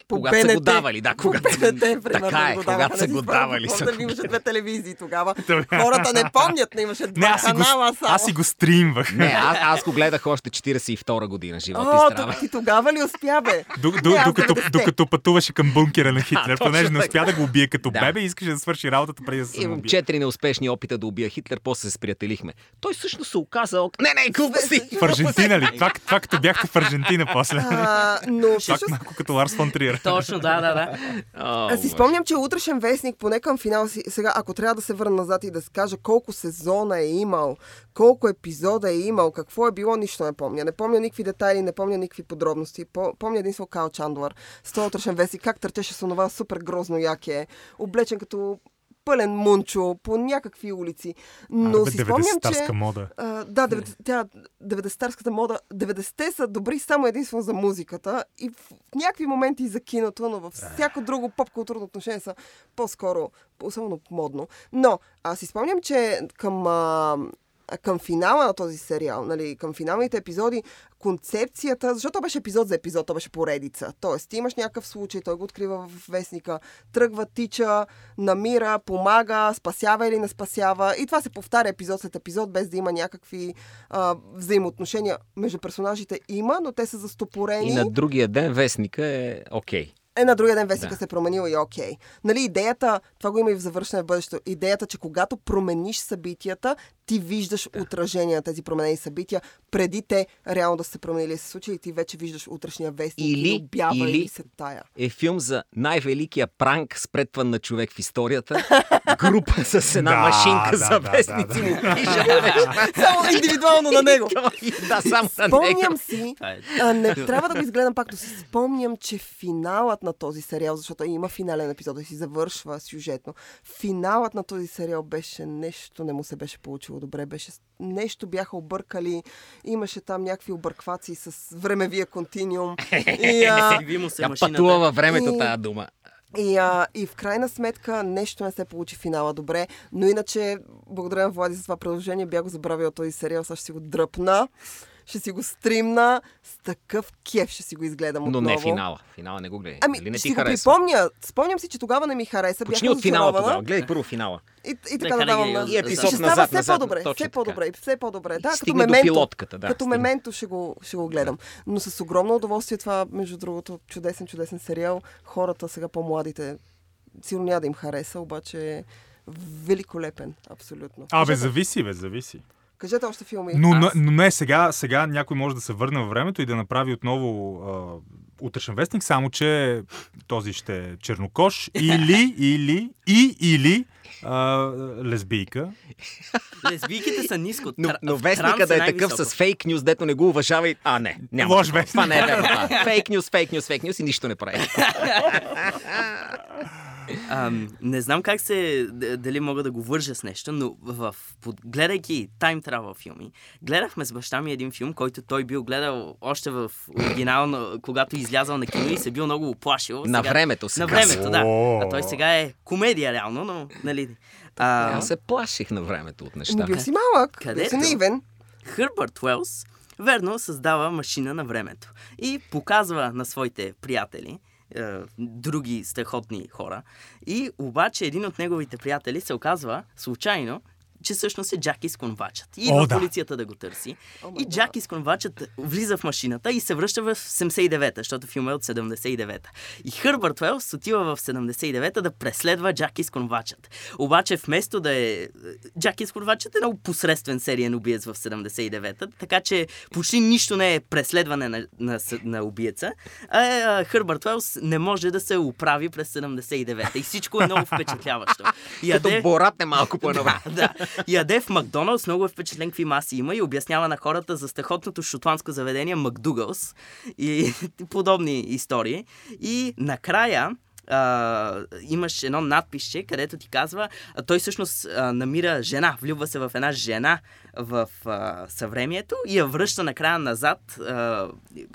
по Когато са БНТ. го давали, да, По когато- БНТ, примерно, Така е, го когато са Не го давали, са да имаше две телевизии тогава. Хората не помнят, не имаше два Не, аз си, го, канала само. аз си го стримвах. Не, аз, аз го гледах още 42 година, живот О, и ти тогава ли успя, бе? Докато, 90-те. докато пътуваше към бункера на Хитлер, понеже не успя да го убие като бебе и искаше да свърши работата преди да се Имам убие. четири неуспешни опита да убия Хитлер, после се сприятелихме. Той всъщност се оказа... ок- Не, не, глупости! В Аржентина ли? Това, това като бяхте в Аржентина после. А, но всъщност малко като Ларс фон Триер. Точно, да, да, да. О, Аз си спомням, че утрешен вестник, поне към финал си, сега, ако трябва да се върна назад и да се кажа колко сезона е имал, колко епизода е имал, какво е било, нищо не помня. Не помня никакви детайли, не помня никакви подробности. По- Помня единствено Кайл Чандлър с този утрешен вестник, как търчеше с онова супер грозно яке, облечен като пълен мунчо по някакви улици. Но Абе, си спомням, че... 90-тарска мода. А, да, 90, тя, 90-тарската мода. 90-те са добри само единствено за музиката и в, в някакви моменти и за киното, но във всяко друго поп-културно отношение са по-скоро, особено модно. Но аз си спомням, че към, а, към финала на този сериал, нали, към финалните епизоди, концепцията, защото то беше епизод за епизод, то беше поредица. Тоест, ти имаш някакъв случай, той го открива в вестника, тръгва, тича, намира, помага, спасява или не спасява. И това се повтаря епизод след епизод, без да има някакви а, взаимоотношения между персонажите. Има, но те са застопорени. И на другия ден вестника е окей. Е, на другия ден вестника Да. се е променил и окей. Нали, идеята, това го има и в завършване в бъдещето, идеята, че когато промениш събитията, ти виждаш отражение на тези променени събития, преди те реално да са се променили и се случили, и ти вече виждаш утрешния вестник Или- или обява или, или- се тая. Е филм за най-великия пранк, спретван на човек в историята. Група с една Да, машинка да, за да, да, вестници да. му пише неща. Само индивидуално на него. да, само на Спомням си, а, не трябва да го изгледам пак, но си спомням, че финалът на този сериал, защото има финален епизод и си завършва сюжетно, финалът на този сериал беше нещо, не му се беше получило добре, беше. Нещо бяха объркали, имаше там някакви обърквации с времевия континуум. И, а, Тя пътува във времето И- тая дума. и, а, и в крайна сметка нещо не се получи финала добре, но иначе, благодаря на Влади за това предложение, бях го забравила този сериал, сега ще си го дръпна, ще си го стримна, с такъв кеф ще си го изгледам Но отново. не финала. Финала не го гледай. Ами, Или не ще ти си го харесва? припомня. Спомням си, че тогава не ми хареса. Почни от финала тогава. Гледай първо финала. И, и така да давам и на... И епизод ще става назад, все назад, по-добре, точно все по-добре, все по-добре. Да, като мементо. пилотката, да, като мементо ще го, ще го гледам. Но с огромно удоволствие това, между другото, чудесен, чудесен сериал. Хората сега по-младите сигурно няма да им хареса, обаче е великолепен, абсолютно. Абе, зависи, бе, зависи. Кажете още филми. Но, Аз- но не, сега, сега някой може да се върне във времето и да направи отново а, утрешен вестник, само че този ще е чернокош или, или, и, или а, лесбийка. Лесбийките са ниско. Но, но вестника транс да е такъв с фейк нюз, дето не го уважава и... А, не, няма. Лош вестник. Това не е верно. Фейк нюз, фейк нюз, фейк нюз и нищо не прави. Ам, не знам как се, дали мога да го вържа с нещо, но в, под, гледайки тайм travel филми, гледахме с баща ми един филм, който той бил гледал още в оригинално, когато излязал на кино и се бил много оплашил. На времето се На времето, да. А той сега е комедия реално, но нали... А, Аз се плаших на времето от неща. бил си малък, бил си наивен. Хърбърт Уелс верно създава машина на времето и показва на своите приятели, е, други страхотни хора. И обаче един от неговите приятели се оказва случайно, че всъщност е Джаки Сконвачът. И О, идва да. полицията да го търси. О, и Джаки Сконвачът влиза в машината и се връща в 79-та, защото филмът е от 79-та. И Хърбърт Уелс отива в 79-та да преследва Джаки Сконвачът. Обаче вместо да е... Джаки Сконвачът е много посредствен сериен убиец в 79-та, така че почти нищо не е преследване на, на, на убиеца. А, а Хърбърт Уелс не може да се оправи през 79-та. И всичко е много впечатляващо. И Като яде- Борат е малко по едно време. да. Яде в Макдоналдс, много е впечатлен какви маси има и обяснява на хората за страхотното шотландско заведение Макдугалс и подобни истории. И накрая а, имаш едно надписче, където ти казва, а, той всъщност а, намира жена, влюбва се в една жена в а, съвремието и я връща накрая назад, а,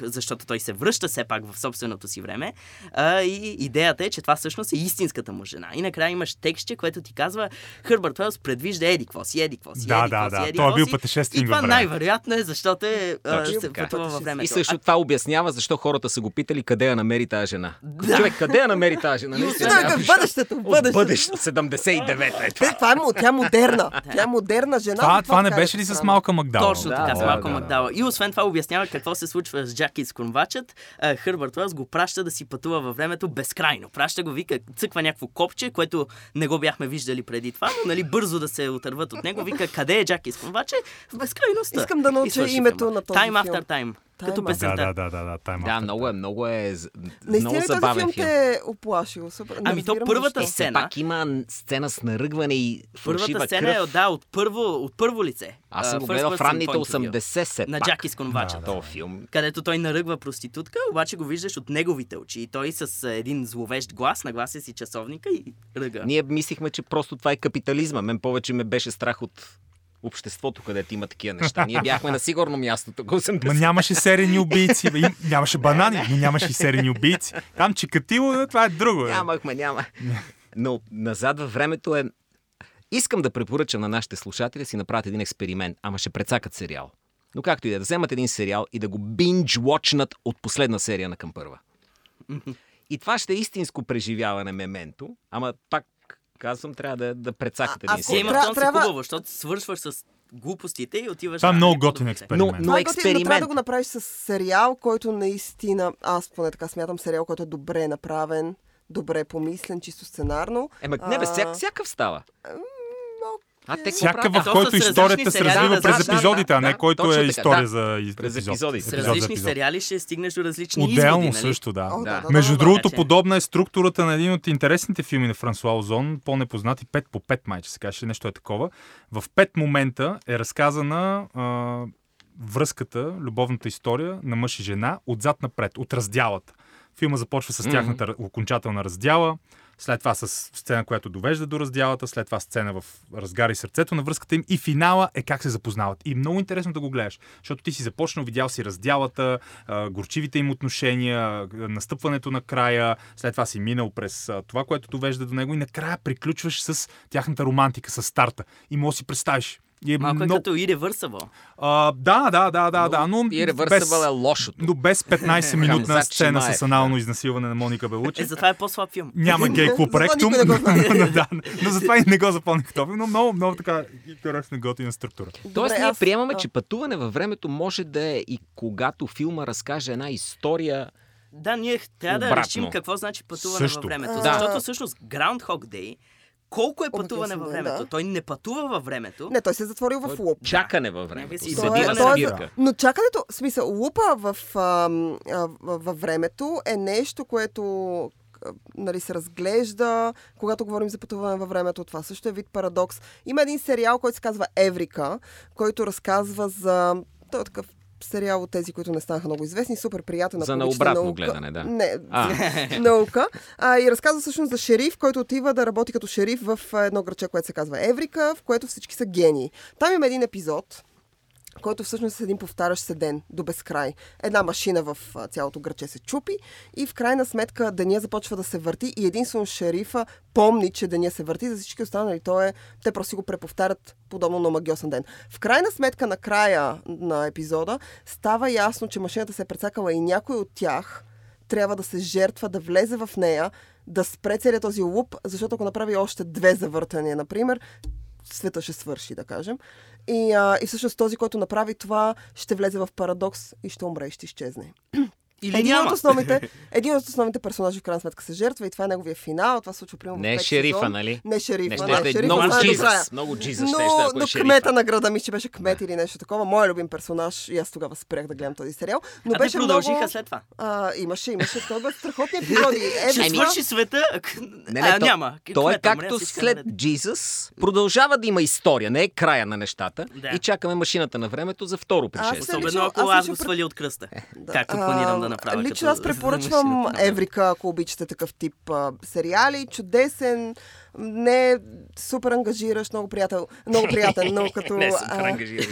защото той се връща все пак в собственото си време. А, и идеята е, че това всъщност е истинската му жена. И накрая имаш текстче, което ти казва, Хърбърт Уелс предвижда еди какво си, еди какво си, Да, еди да, да. еди Той е бил пътешественик И това най-вероятно е, защото е, а, се пътува във времето. И също това обяснява защо хората са го питали къде я намери тази жена. Да. Човек, къде я намери тази жена? Наистина, Той е някакви- в бъдещето, в бъдещето. бъдещето, 79-та е това. Те, това е, му- тя е модерна. Тя е модерна жена. Това, това не беше ли с малка Магдала? Точно Да, така, с да, малко да, Макдала. И освен това обяснява какво се случва с Джаки с конвачът. Хърбърт Уелс го праща да си пътува във времето безкрайно. Праща го, вика, цъква някакво копче, което не го бяхме виждали преди това, но нали, бързо да се отърват от него. Вика, къде е Джаки с конваче? В безкрайността. Искам да науча името на този Time. After Time. Като песента. Да, да, да, да, да. Time Да, After много е, много е, много Наистина ли този забавен филм филм. те е оплашил? Не Ами то разбирам първата защо. Сцена- пак има сцена с наръгване и фалшива Първата сцена кръв. е да, от първо, от първо лице. Аз съм А, го first гледал в person ранните point of view. 80 се На пак. Джаки с конвача. Да, Този филм. където той наръгва проститутка, обаче го виждаш от неговите очи. И той с а, един зловещ глас наглася си часовника и ръга. Ние мислихме, че просто това е капитализма. Мен повече ме беше страх от обществото, където има такива неща. Ние бяхме на сигурно място тук. 80. Ма нямаше серийни убийци. Бе. Нямаше банани, но нямаше и серийни убийци. Там Чикатило, това е друго. Бе. Нямахме, няма. Но назад във времето е... Искам да препоръчам на нашите слушатели да си направят един експеримент, ама ще прецакат сериал. Но както и да е, да вземат един сериал и да го binge-watchnат от последна серия на към първа. И това ще е истинско преживяване мементо, ама пак казвам, трябва да, да прецакате А- ако Гейм сериал. Трябва- хубаво, защото свършваш с глупостите и отиваш Това е много готин експеримент. Но, но е готино, но трябва да експеримент. го направиш с сериал, който наистина, аз поне така смятам, сериал, който е добре направен, добре помислен, чисто сценарно. Ема, не бе, всяк, всякакъв става. А те какво Всяка, правят? в То който историята се развива да, през да, епизодите, да, а не който е история за През епизоди. С различни сериали ще стигнеш до различни Отделно изводи, нали? също, да. О, Да. да, Между другото, че- подобна е структурата на един от интересните филми на Франсуа Озон, по-непознати 5 по 5 майче, се каже, нещо е такова. В 5 момента е разказана а, връзката, любовната история на мъж и жена отзад напред, от раздялата. Филма започва с тяхната окончателна раздяла, след това с сцена, която довежда до раздялата, след това сцена в разгара и сърцето на връзката им и финала е как се запознават. И много интересно да го гледаш, защото ти си започнал, видял си раздялата, горчивите им отношения, настъпването на края, след това си минал през това, което довежда до него и накрая приключваш с тяхната романтика, с старта. И може да си представиш. Е Малко е много... като Irreversible. а, да, да, да, да, да, но И без, е лошото. но без 15-минутна Хамзат сцена Шимаев, с анално изнасилване на Моника Белучи. Е, затова е по-слаб филм. Няма гей да, но затова и не го запомних това, но много, много така интересна готина структура. Тоест, ние приемаме, че пътуване във времето може да е и когато филма разкаже една история. Да, ние трябва да Обратно. решим какво значи пътуване Също. във времето. А. Защото всъщност Groundhog Day колко е пътуване във времето? да. Той не пътува във времето. Не, той се е затворил в луп. Чакане във времето. Някакси Той е- той е-. Но чакането, в смисъл, лупа в, а, в- във времето е нещо, което а, нали, се разглежда, когато говорим за пътуване във времето. Това също е вид парадокс. Има един сериал, който се казва Еврика, който разказва за... Той е такъв сериал от тези, които не станаха много известни, супер приятен. За ако на обичате обратно наука. гледане, да. Не, А. наука. А, и разказва всъщност за шериф, който отива да работи като шериф в едно граче, което се казва Еврика, в което всички са гении. Там има един епизод, който всъщност е един повтарящ се ден до безкрай. Една машина в цялото граче се чупи и в крайна сметка деня започва да се върти и единствено шерифа помни, че деня се върти, за всички останали то е, те просто го преповтарят подобно на магиосен ден. В крайна сметка, на края на епизода, става ясно, че машината се е прецакала и някой от тях трябва да се жертва, да влезе в нея, да спре целият този луп, защото ако направи още две завъртания, например, света ще свърши, да кажем. И, а, и всъщност този, който направи това, ще влезе в парадокс и ще умре и ще изчезне. Или един, няма. от основните, един от основните персонажи в крайна сметка се жертва и това е неговия финал. Това се случва примерно Не е шерифа, сезон. нали? Не шерифа, Не, да, ще е шерифа много края. Jesus. Много Jesus но, щеше, ако но е шерифа. кмета на града, мисля, че беше кмет или нещо такова. Моя любим персонаж и аз тогава спрях да гледам този сериал. Но А те беше продължиха много... след това. А, имаше, имаше. Бе страхотни епизоди. Е, Ще свърши света. Не, не, а, то, няма. То е както след. Jesus продължава да има история, не е края на нещата. Да. И чакаме машината на времето за второ пришествие. Особено ако аз го свали от кръста. Да. Както планирам да направя. Лично аз препоръчвам. Еврика, ако обичате такъв тип а, сериали. Чудесен, не супер ангажиращ, много приятел, много приятен, но като... Не супер ангажиращ.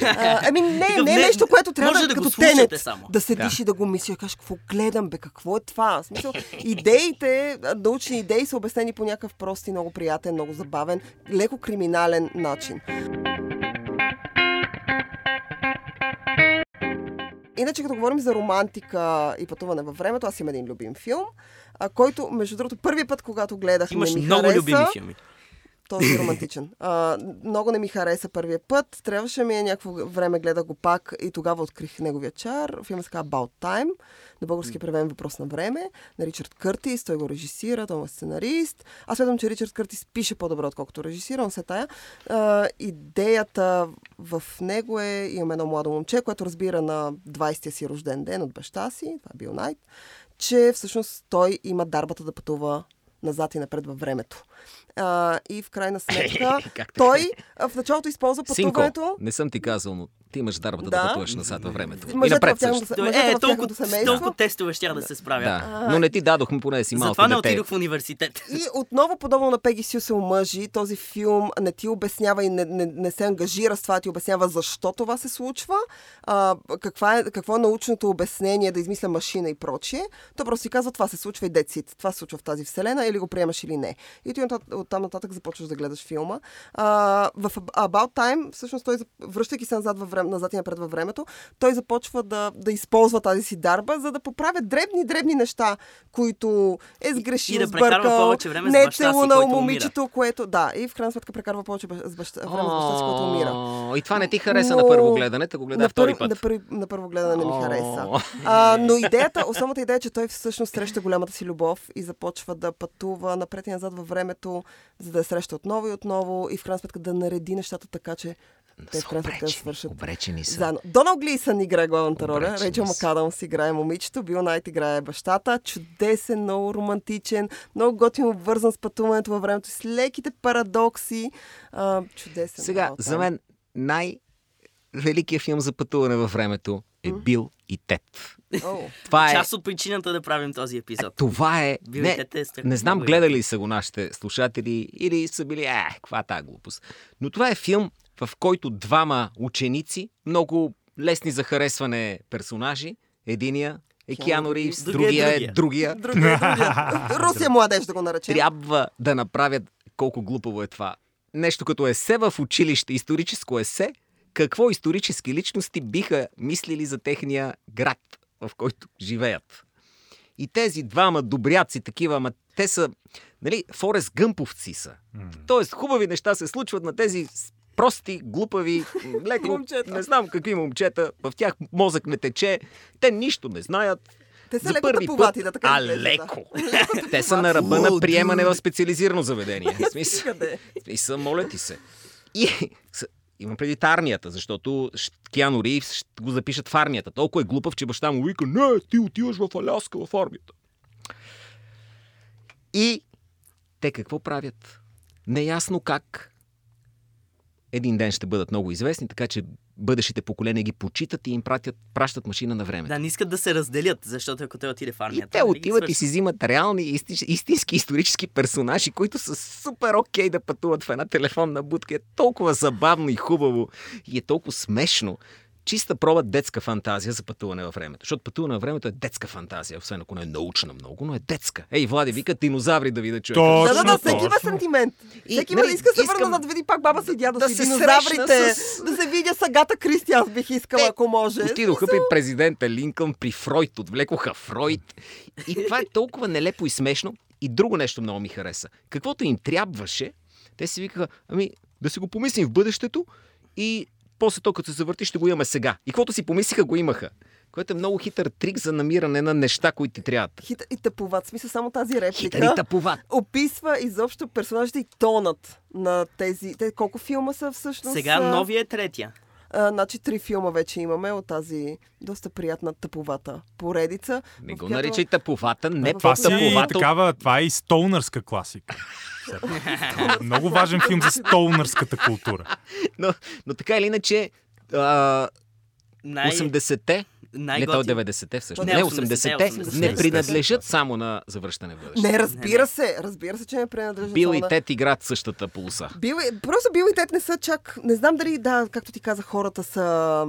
Ами не, Такъв не е не- нещо, което трябва може да, да като тенет, само. да седиш Да. и да го мислиш, кажеш какво гледам, бе, какво е това? В смисъл, идеите, научни идеи са обяснени по някакъв прост и много приятен, много забавен, леко криминален начин. Иначе, като говорим за романтика и пътуване във времето, аз имам един любим филм, а, който, между другото, първият път, когато гледах, Имаш ми много хареса. любими филми. Този романтичен. А, много не ми хареса първия път. Трябваше ми е някакво време, гледах го пак и тогава открих неговия чар. Филмът се казва About Time. На български е преведен въпрос на време. На Ричард Къртис. Той го режисира, той е сценарист. Аз смятам, че Ричард Къртис пише по-добре, отколкото режисира, но се тая. А, идеята в него е, имаме едно младо момче, което разбира на 20-я си рожден ден от баща си, това е Бил Найт, че всъщност той има дарбата да пътува назад и напред във времето. А, и в крайна сметка, той в началото използва Синко, пътуването. не съм ти казал, но ти имаш дарбата да, Да. пътуваш назад във времето. И Мъжете напред също. е, в толкова, толкова тестове щях да се справя. Да, но не ти дадохме, поне си малко Затова не отидох в университет. И отново, подобно на Пеги Сю се омъжи, този филм не ти обяснява и не, не, не се ангажира с това, ти обяснява защо това се случва, а, каква е, какво е научното обяснение да измисля машина и прочие. Той просто си казва, това се случва и децит. Това се случва в тази вселена, или го приемаш или не. И ти от, от там нататък започваш да гледаш филма. А, в About Time, всъщност той, връщайки се назад, във време, назад и напред във времето, той започва да, да използва тази си дарба, за да поправя дребни, дребни неща, които е сгрешил, И да прекарва сбъркал, време не е целунал който умира. момичето, което... Да, и в крайна сметка прекарва повече с баща, време с баща си, който умира. И това не ти хареса Но- на първо гледане, да го гледа на, втори път. На, пър... на първо гледане не ми хареса. А, но идеята, основната идея е, че той всъщност среща голямата си любов и започва да пътува напред и назад във времето, за да я среща отново и отново и в крайна сметка да нареди нещата така, че те сметка да свършат. обречени са. Заедно. Донал Глисън играе главната роля, Рейчел са. Макадамс играе момичето, Бил Найт играе бащата. Чудесен, много романтичен, много готино обвързан с пътуването във времето, с леките парадокси. А, чудесен. Сега, за мен най-великият филм за пътуване във времето е Бил и Тед. О, Това е... Част от причината да правим този епизод. Това е... Бил и Не, Тед е не знам много гледали ли са го нашите слушатели или са били, е, каква е тази глупост. Но това е филм, в който двама ученици, много лесни за харесване персонажи, единия е Киано Ривз, Другия е другия е другия, другия, другия. Русия младеж да го наречем. трябва да направят колко глупаво е това. Нещо като есе в училище, историческо есе, какво исторически личности биха мислили за техния град, в който живеят. И тези двама добряци, такива, ама те са, нали, Форест Гъмповци са. Тоест, хубави неща се случват на тези прости, глупави, леко, Момчета. не знам какви момчета, в тях мозък не тече, те нищо не знаят. Те са За леко първи тъповати, път, да така а изглежда, леко. Те са на ръба на приемане в специализирано заведение. Смисъл, моля ти се. И имам преди армията, защото Киано Ривз ще го запишат в армията. Толкова е глупав, че баща му вика, не, ти отиваш в Аляска в армията. И те какво правят? Неясно как един ден ще бъдат много известни, така че бъдещите поколения ги почитат и им пратят, пращат машина на времето. Да, не искат да се разделят, защото ако той отиде в И армията... те нали отиват и си взимат реални, исти- истински исторически персонажи, които са супер окей да пътуват в една телефонна будка. Е толкова забавно и хубаво и е толкова смешно. Чиста проба детска фантазия за пътуване във времето. Защото пътуване във времето е детска фантазия, освен ако не е научна много, но е детска. Ей, Влади, вика динозаври да ви да чуят. То- Да, да, да, Точно, всеки има точно. сантимент. И, Всеки нали, има, иска да се искам върна да види пак баба си дядо да си, се динозаврите, с- да се видя с Агата Кристи, аз бих искала, Те ако може. Отидоха при президента Линкълн, при Фройд, отвлекоха Фройд. И това е толкова нелепо и смешно. И друго нещо много ми хареса. Каквото им трябваше, те си викаха, ами да си го помислим в бъдещето и после то, като се завърти, ще го имаме сега. И каквото си помислиха, го имаха. Което е много хитър трик за намиране на неща, които ти трябват. Хит и тъповат. Смисъл, само тази реплика. Хитър и тъповат. описва изобщо персонажите и тонът на тези... Те, колко филма са всъщност? Сега новия е третия. А, значи три филма вече имаме от тази доста приятна тъповата поредица. Не го която- наричай тъповата, не Това по-тъповата. такава, това е и столнърска класика. Много важен филм за столнърската култура. Но, но така или иначе, а, Най... 80-те, не то най-готин. 90-те всъщност, Не, не 80-те, 80-те, 80-те. не принадлежат само на завръщане в бъдеще. Не, разбира се. Разбира се, че не принадлежат Бил и Тет играят същата полоса. Бил, и- просто Бил и Тет не са чак... Не знам дали, да, както ти каза, хората са,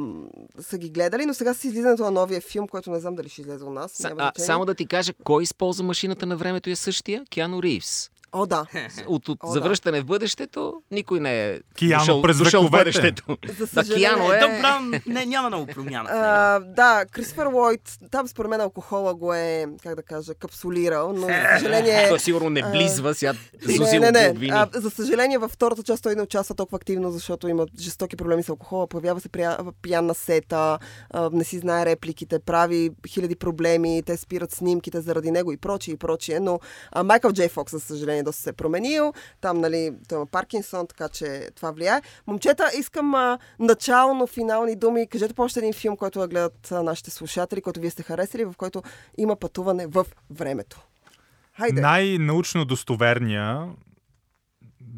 са ги гледали, но сега с излизането на новия филм, който не знам дали ще излезе у нас. Са, няма а, само да ти кажа, кой използва машината на времето е същия? Киано Ривз. О, да. От, от О, да. завръщане в бъдещето, никой не е Киано дошъл, през дошъл в бъдещето. За Да, съжаление. Киано е... Добра, не, няма много промяна. А, да, Кристофер Лойд, там според мен алкохола го е, как да кажа, капсулирал, но за съжаление... Той сигурно не близва сега. Не, Зузил не, не. А, за съжаление, във втората част той не участва толкова активно, защото има жестоки проблеми с алкохола, появява се прия- пиян на сета, а, не си знае репликите, прави хиляди проблеми, те спират снимките заради него и прочие, и прочие. Но а, Майкъл Джей Фокс, за съжаление, доста се е променил. Там, нали, той има Паркинсон, така че това влияе. Момчета, искам а, начално, финални думи. Кажете по още един филм, който да гледат нашите слушатели, който вие сте харесали, в който има пътуване в времето. Хайде. Най-научно достоверния,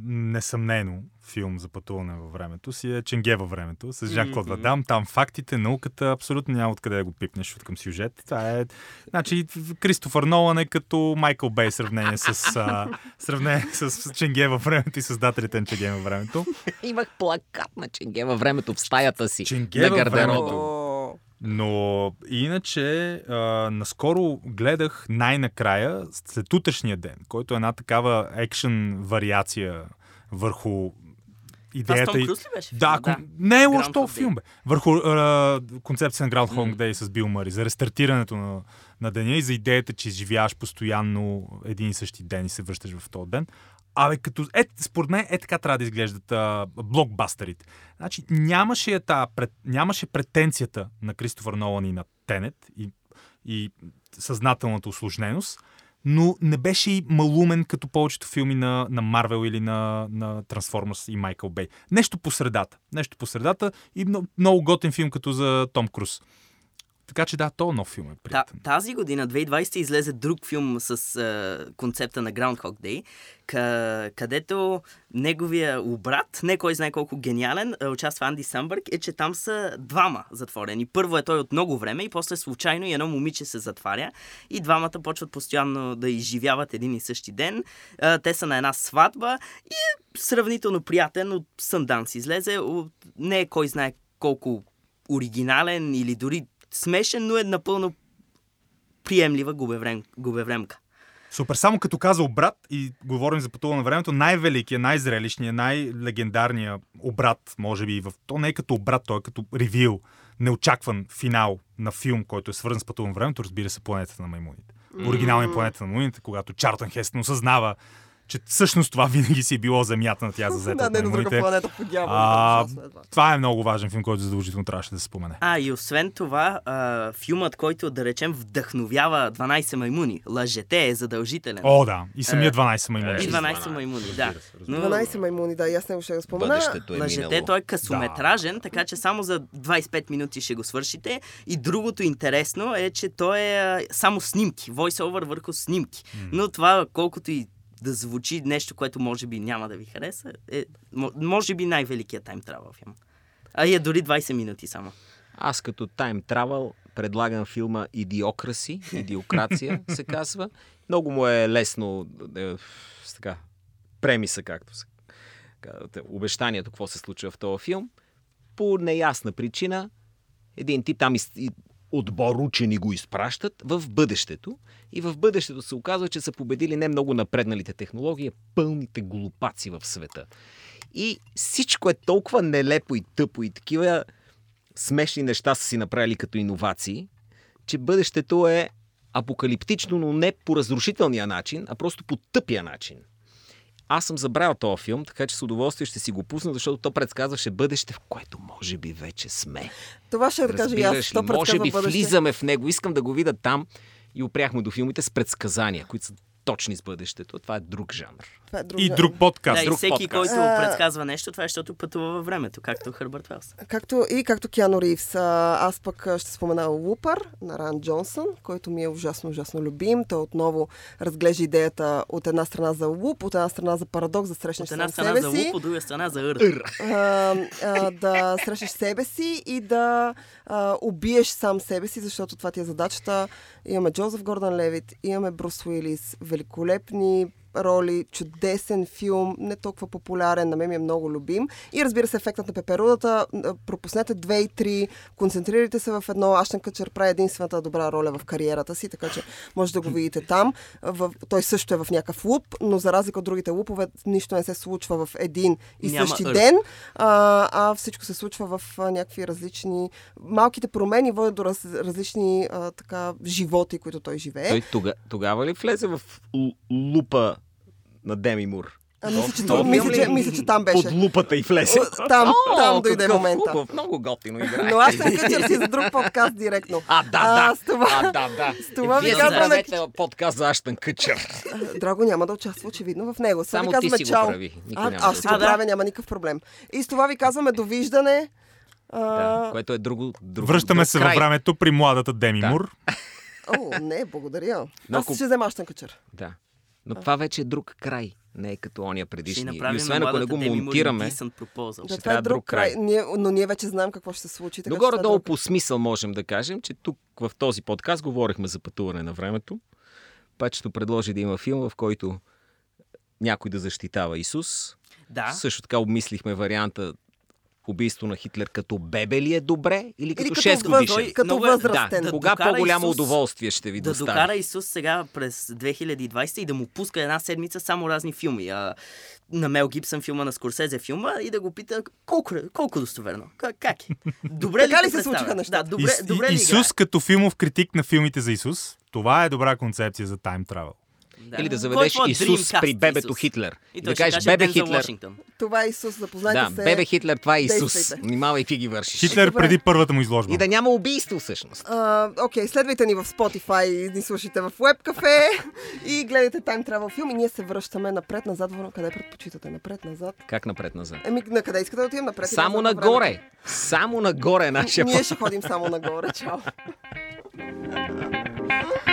несъмнено, филм за пътуване във времето си е Ченге във времето с Жан-Клод. Вадам. Там фактите, науката, абсолютно няма откъде да го пипнеш от към сюжет. Това е... Значи, Кристофър Нолан е като Майкъл Бей сравнение с, а, сравнение с Ченге във времето и създателите на Ченге във времето. Имах плакат на Ченге във времето в стаята си. Ченге на във гардероба. времето. О, Но иначе, а, наскоро гледах най-накрая, след утрешния ден, който е една такава екшен вариация върху идеята. И- Круз ли беше? Да, филма? кон... не е лош този филм, бе. Върху а, концепция на Groundhog Day с Бил Мъри, за рестартирането на, на деня и за идеята, че изживяваш постоянно един и същи ден и се връщаш в този ден. Абе, като... Е, според мен е така трябва да изглеждат а, блокбастерите. Значи нямаше, я тая, пред... нямаше претенцията на Кристофър Нолан и на Тенет и, и съзнателната усложненост, но не беше и малумен като повечето филми на, на Марвел или на, на Трансформърс и Майкъл Бей. Нещо по средата. Нещо по средата и много, много готин филм като за Том Круз. Така че да, то нов филм е Та, приятен. тази година, 2020, излезе друг филм с а, концепта на Groundhog Day, къ- където неговия обрат, не кой знае колко гениален, участва Анди Самбърг, е, че там са двама затворени. Първо е той от много време и после случайно и едно момиче се затваря и двамата почват постоянно да изживяват един и същи ден. А, те са на една сватба и е сравнително приятен от Сънданс излезе. От, не е кой знае колко оригинален или дори смешен, но е напълно приемлива губеврем, губевремка. Супер. Само като каза обрат и говорим за пътуване на времето, най-великият, най-зрелищният, най-легендарният обрат, може би, в... то не е като обрат, той е като ревил, неочакван финал на филм, който е свързан с пътуване на времето, разбира се, планетата на маймуните. Оригиналният планета на маймуните, когато Чартън Хестън осъзнава, че всъщност това винаги си е било земята на тя зазета Да, от не на друга маймуните. планета по дявола. Е това. е много важен филм, който задължително трябваше да се спомене. А, и освен това, а, филмът, който да речем вдъхновява 12 маймуни, Лъжете е задължителен. О, да. И самия Е, 12 маймуни. и 12 12, маймуни, да. Но 12 маймуни, да, и аз него ще го спомена. Бъдещето е Лъжете, минало. той е късометражен, така че само за 25 минути ще го свършите. И другото интересно е, че той е само снимки, voice-over върху снимки. Но това, колкото и да звучи нещо, което може би няма да ви хареса, е мо- може би най-великият тайм трава филм. А е дори 20 минути само. Аз като тайм травел предлагам филма Идиокраси, Идиокрация се казва. Много му е лесно е, с така, премиса, както се обещанието, какво се случва в този филм. По неясна причина, един тип там из, отбор учени го изпращат в бъдещето. И в бъдещето се оказва, че са победили не много напредналите технологии, пълните глупаци в света. И всичко е толкова нелепо и тъпо и такива смешни неща са си направили като иновации, че бъдещето е апокалиптично, но не по разрушителния начин, а просто по тъпия начин. Аз съм забравил този филм, така че с удоволствие ще си го пусна, защото то предсказваше бъдеще, в което може би вече сме. Това ще да кажа и аз. То Може би бъдеще. влизаме в него. Искам да го видя там и опряхме до филмите с предсказания, които са точни с бъдещето. Това е друг жанр. Това е друг И жанр. друг подкаст. Да, и друг всеки, подкаст. който А. предсказва нещо, това е защото пътува във времето, както Хърбърт Велс. Както, и както Киано Ривс. А, Аз пък ще спомена Лупър на Ран Джонсън, който ми е ужасно, ужасно любим. Той отново разглежда идеята от една страна за луп, от една страна за парадокс, да срещнеш От една страна себе за си. луп, от друга страна за ър. а, а, да срещаш себе си и да а, убиеш сам себе си, защото това ти е задачата. Имаме Джозеф Гордън Левит, имаме Брус Уилис, великолепни роли, чудесен филм, не толкова популярен, на мен ми е много любим. И разбира се, ефектът на пеперудата. Пропуснете две и три, концентрирайте се в едно. Аштен Къчер прави единствената добра роля в кариерата си, така че може да го видите там. В, той също е в някакъв луп, но за разлика от другите лупове, нищо не се случва в един и Няма същи ден, а, а всичко се случва в някакви различни... Малките промени водят до раз, различни а, така, животи, които той живее. Той тога, тогава ли влезе в лупа на Деми Мур? А, мисля, че, То- мисля, че, ли? мисля, че там беше. Под лупата и влезе. О, Там, там дойде момента. Хубав, много готино играе. Но аз ще къчер си за друг подкаст директно. А, да, А, да. с това- А, да, да. с това ви казваме, направете подкаст за Аштън Къчер. Драго няма да участва очевидно в него. С това Само ви ти си го прави. Никой А, няма аз да ще го правя, няма никакъв проблем. И с това ви казваме довиждане. А, Да, което е друго. друго Връщаме друг се във времето при младата Деми Да. Мур. О, не, благодаря. Но Аз ще взема Аштън Къчер. Да. Но това вече е друг край. Не е като ония Ще предишния. И освен ако не го монтираме, Да, proposal. това е трябва друг край. край. Ние, но ние вече знаем какво ще се случи. Така, Но горе-долу друг- по смисъл можем да кажем, че тук в този подкаст говорихме за пътуване на времето. Пачето предложи да има филм, в който някой да защитава Исус. Да. Също така обмислихме варианта убийство на Хитлер като бебе ли е добре или като, като 6 годишен. като Много е- възрастен. Да, Да кога по-голямо Исус- удоволствие ще ви да достави? докара Исус сега през 2020 и да му пуска една седмица само разни филми. А, на Мел Гибсън филма, на Скорсезе филма и да го пита колко, колко достоверно, как, как е? Добре Така ли, ли го се случиха нещата? Да, добре, Ис- добре ли Исус като филмов критик на филмите за Исус. Това е добра концепция за тайм travel. Играе? Или да е заведеш твоят Исус при бебето Исус? Хитлер. И И да кажеш каже бебе Хитлер. Това е Исус, запознайте Да, се. бебе Хитлер, това е Исус. Внимавай какви ги вършиш. Хитлер Добре. преди първата му изложба. И да няма убийство всъщност. Окей, следвайте ни в Spotify и ни слушайте в Webcafe и гледайте Time Travel филм и ние се връщаме напред-назад. Къде предпочитате? Напред-назад? Как напред-назад? Еми, на къде искате да отидем? Напред Само нагоре. Само нагоре е нашия Ние ще ходим само нагоре. Чао.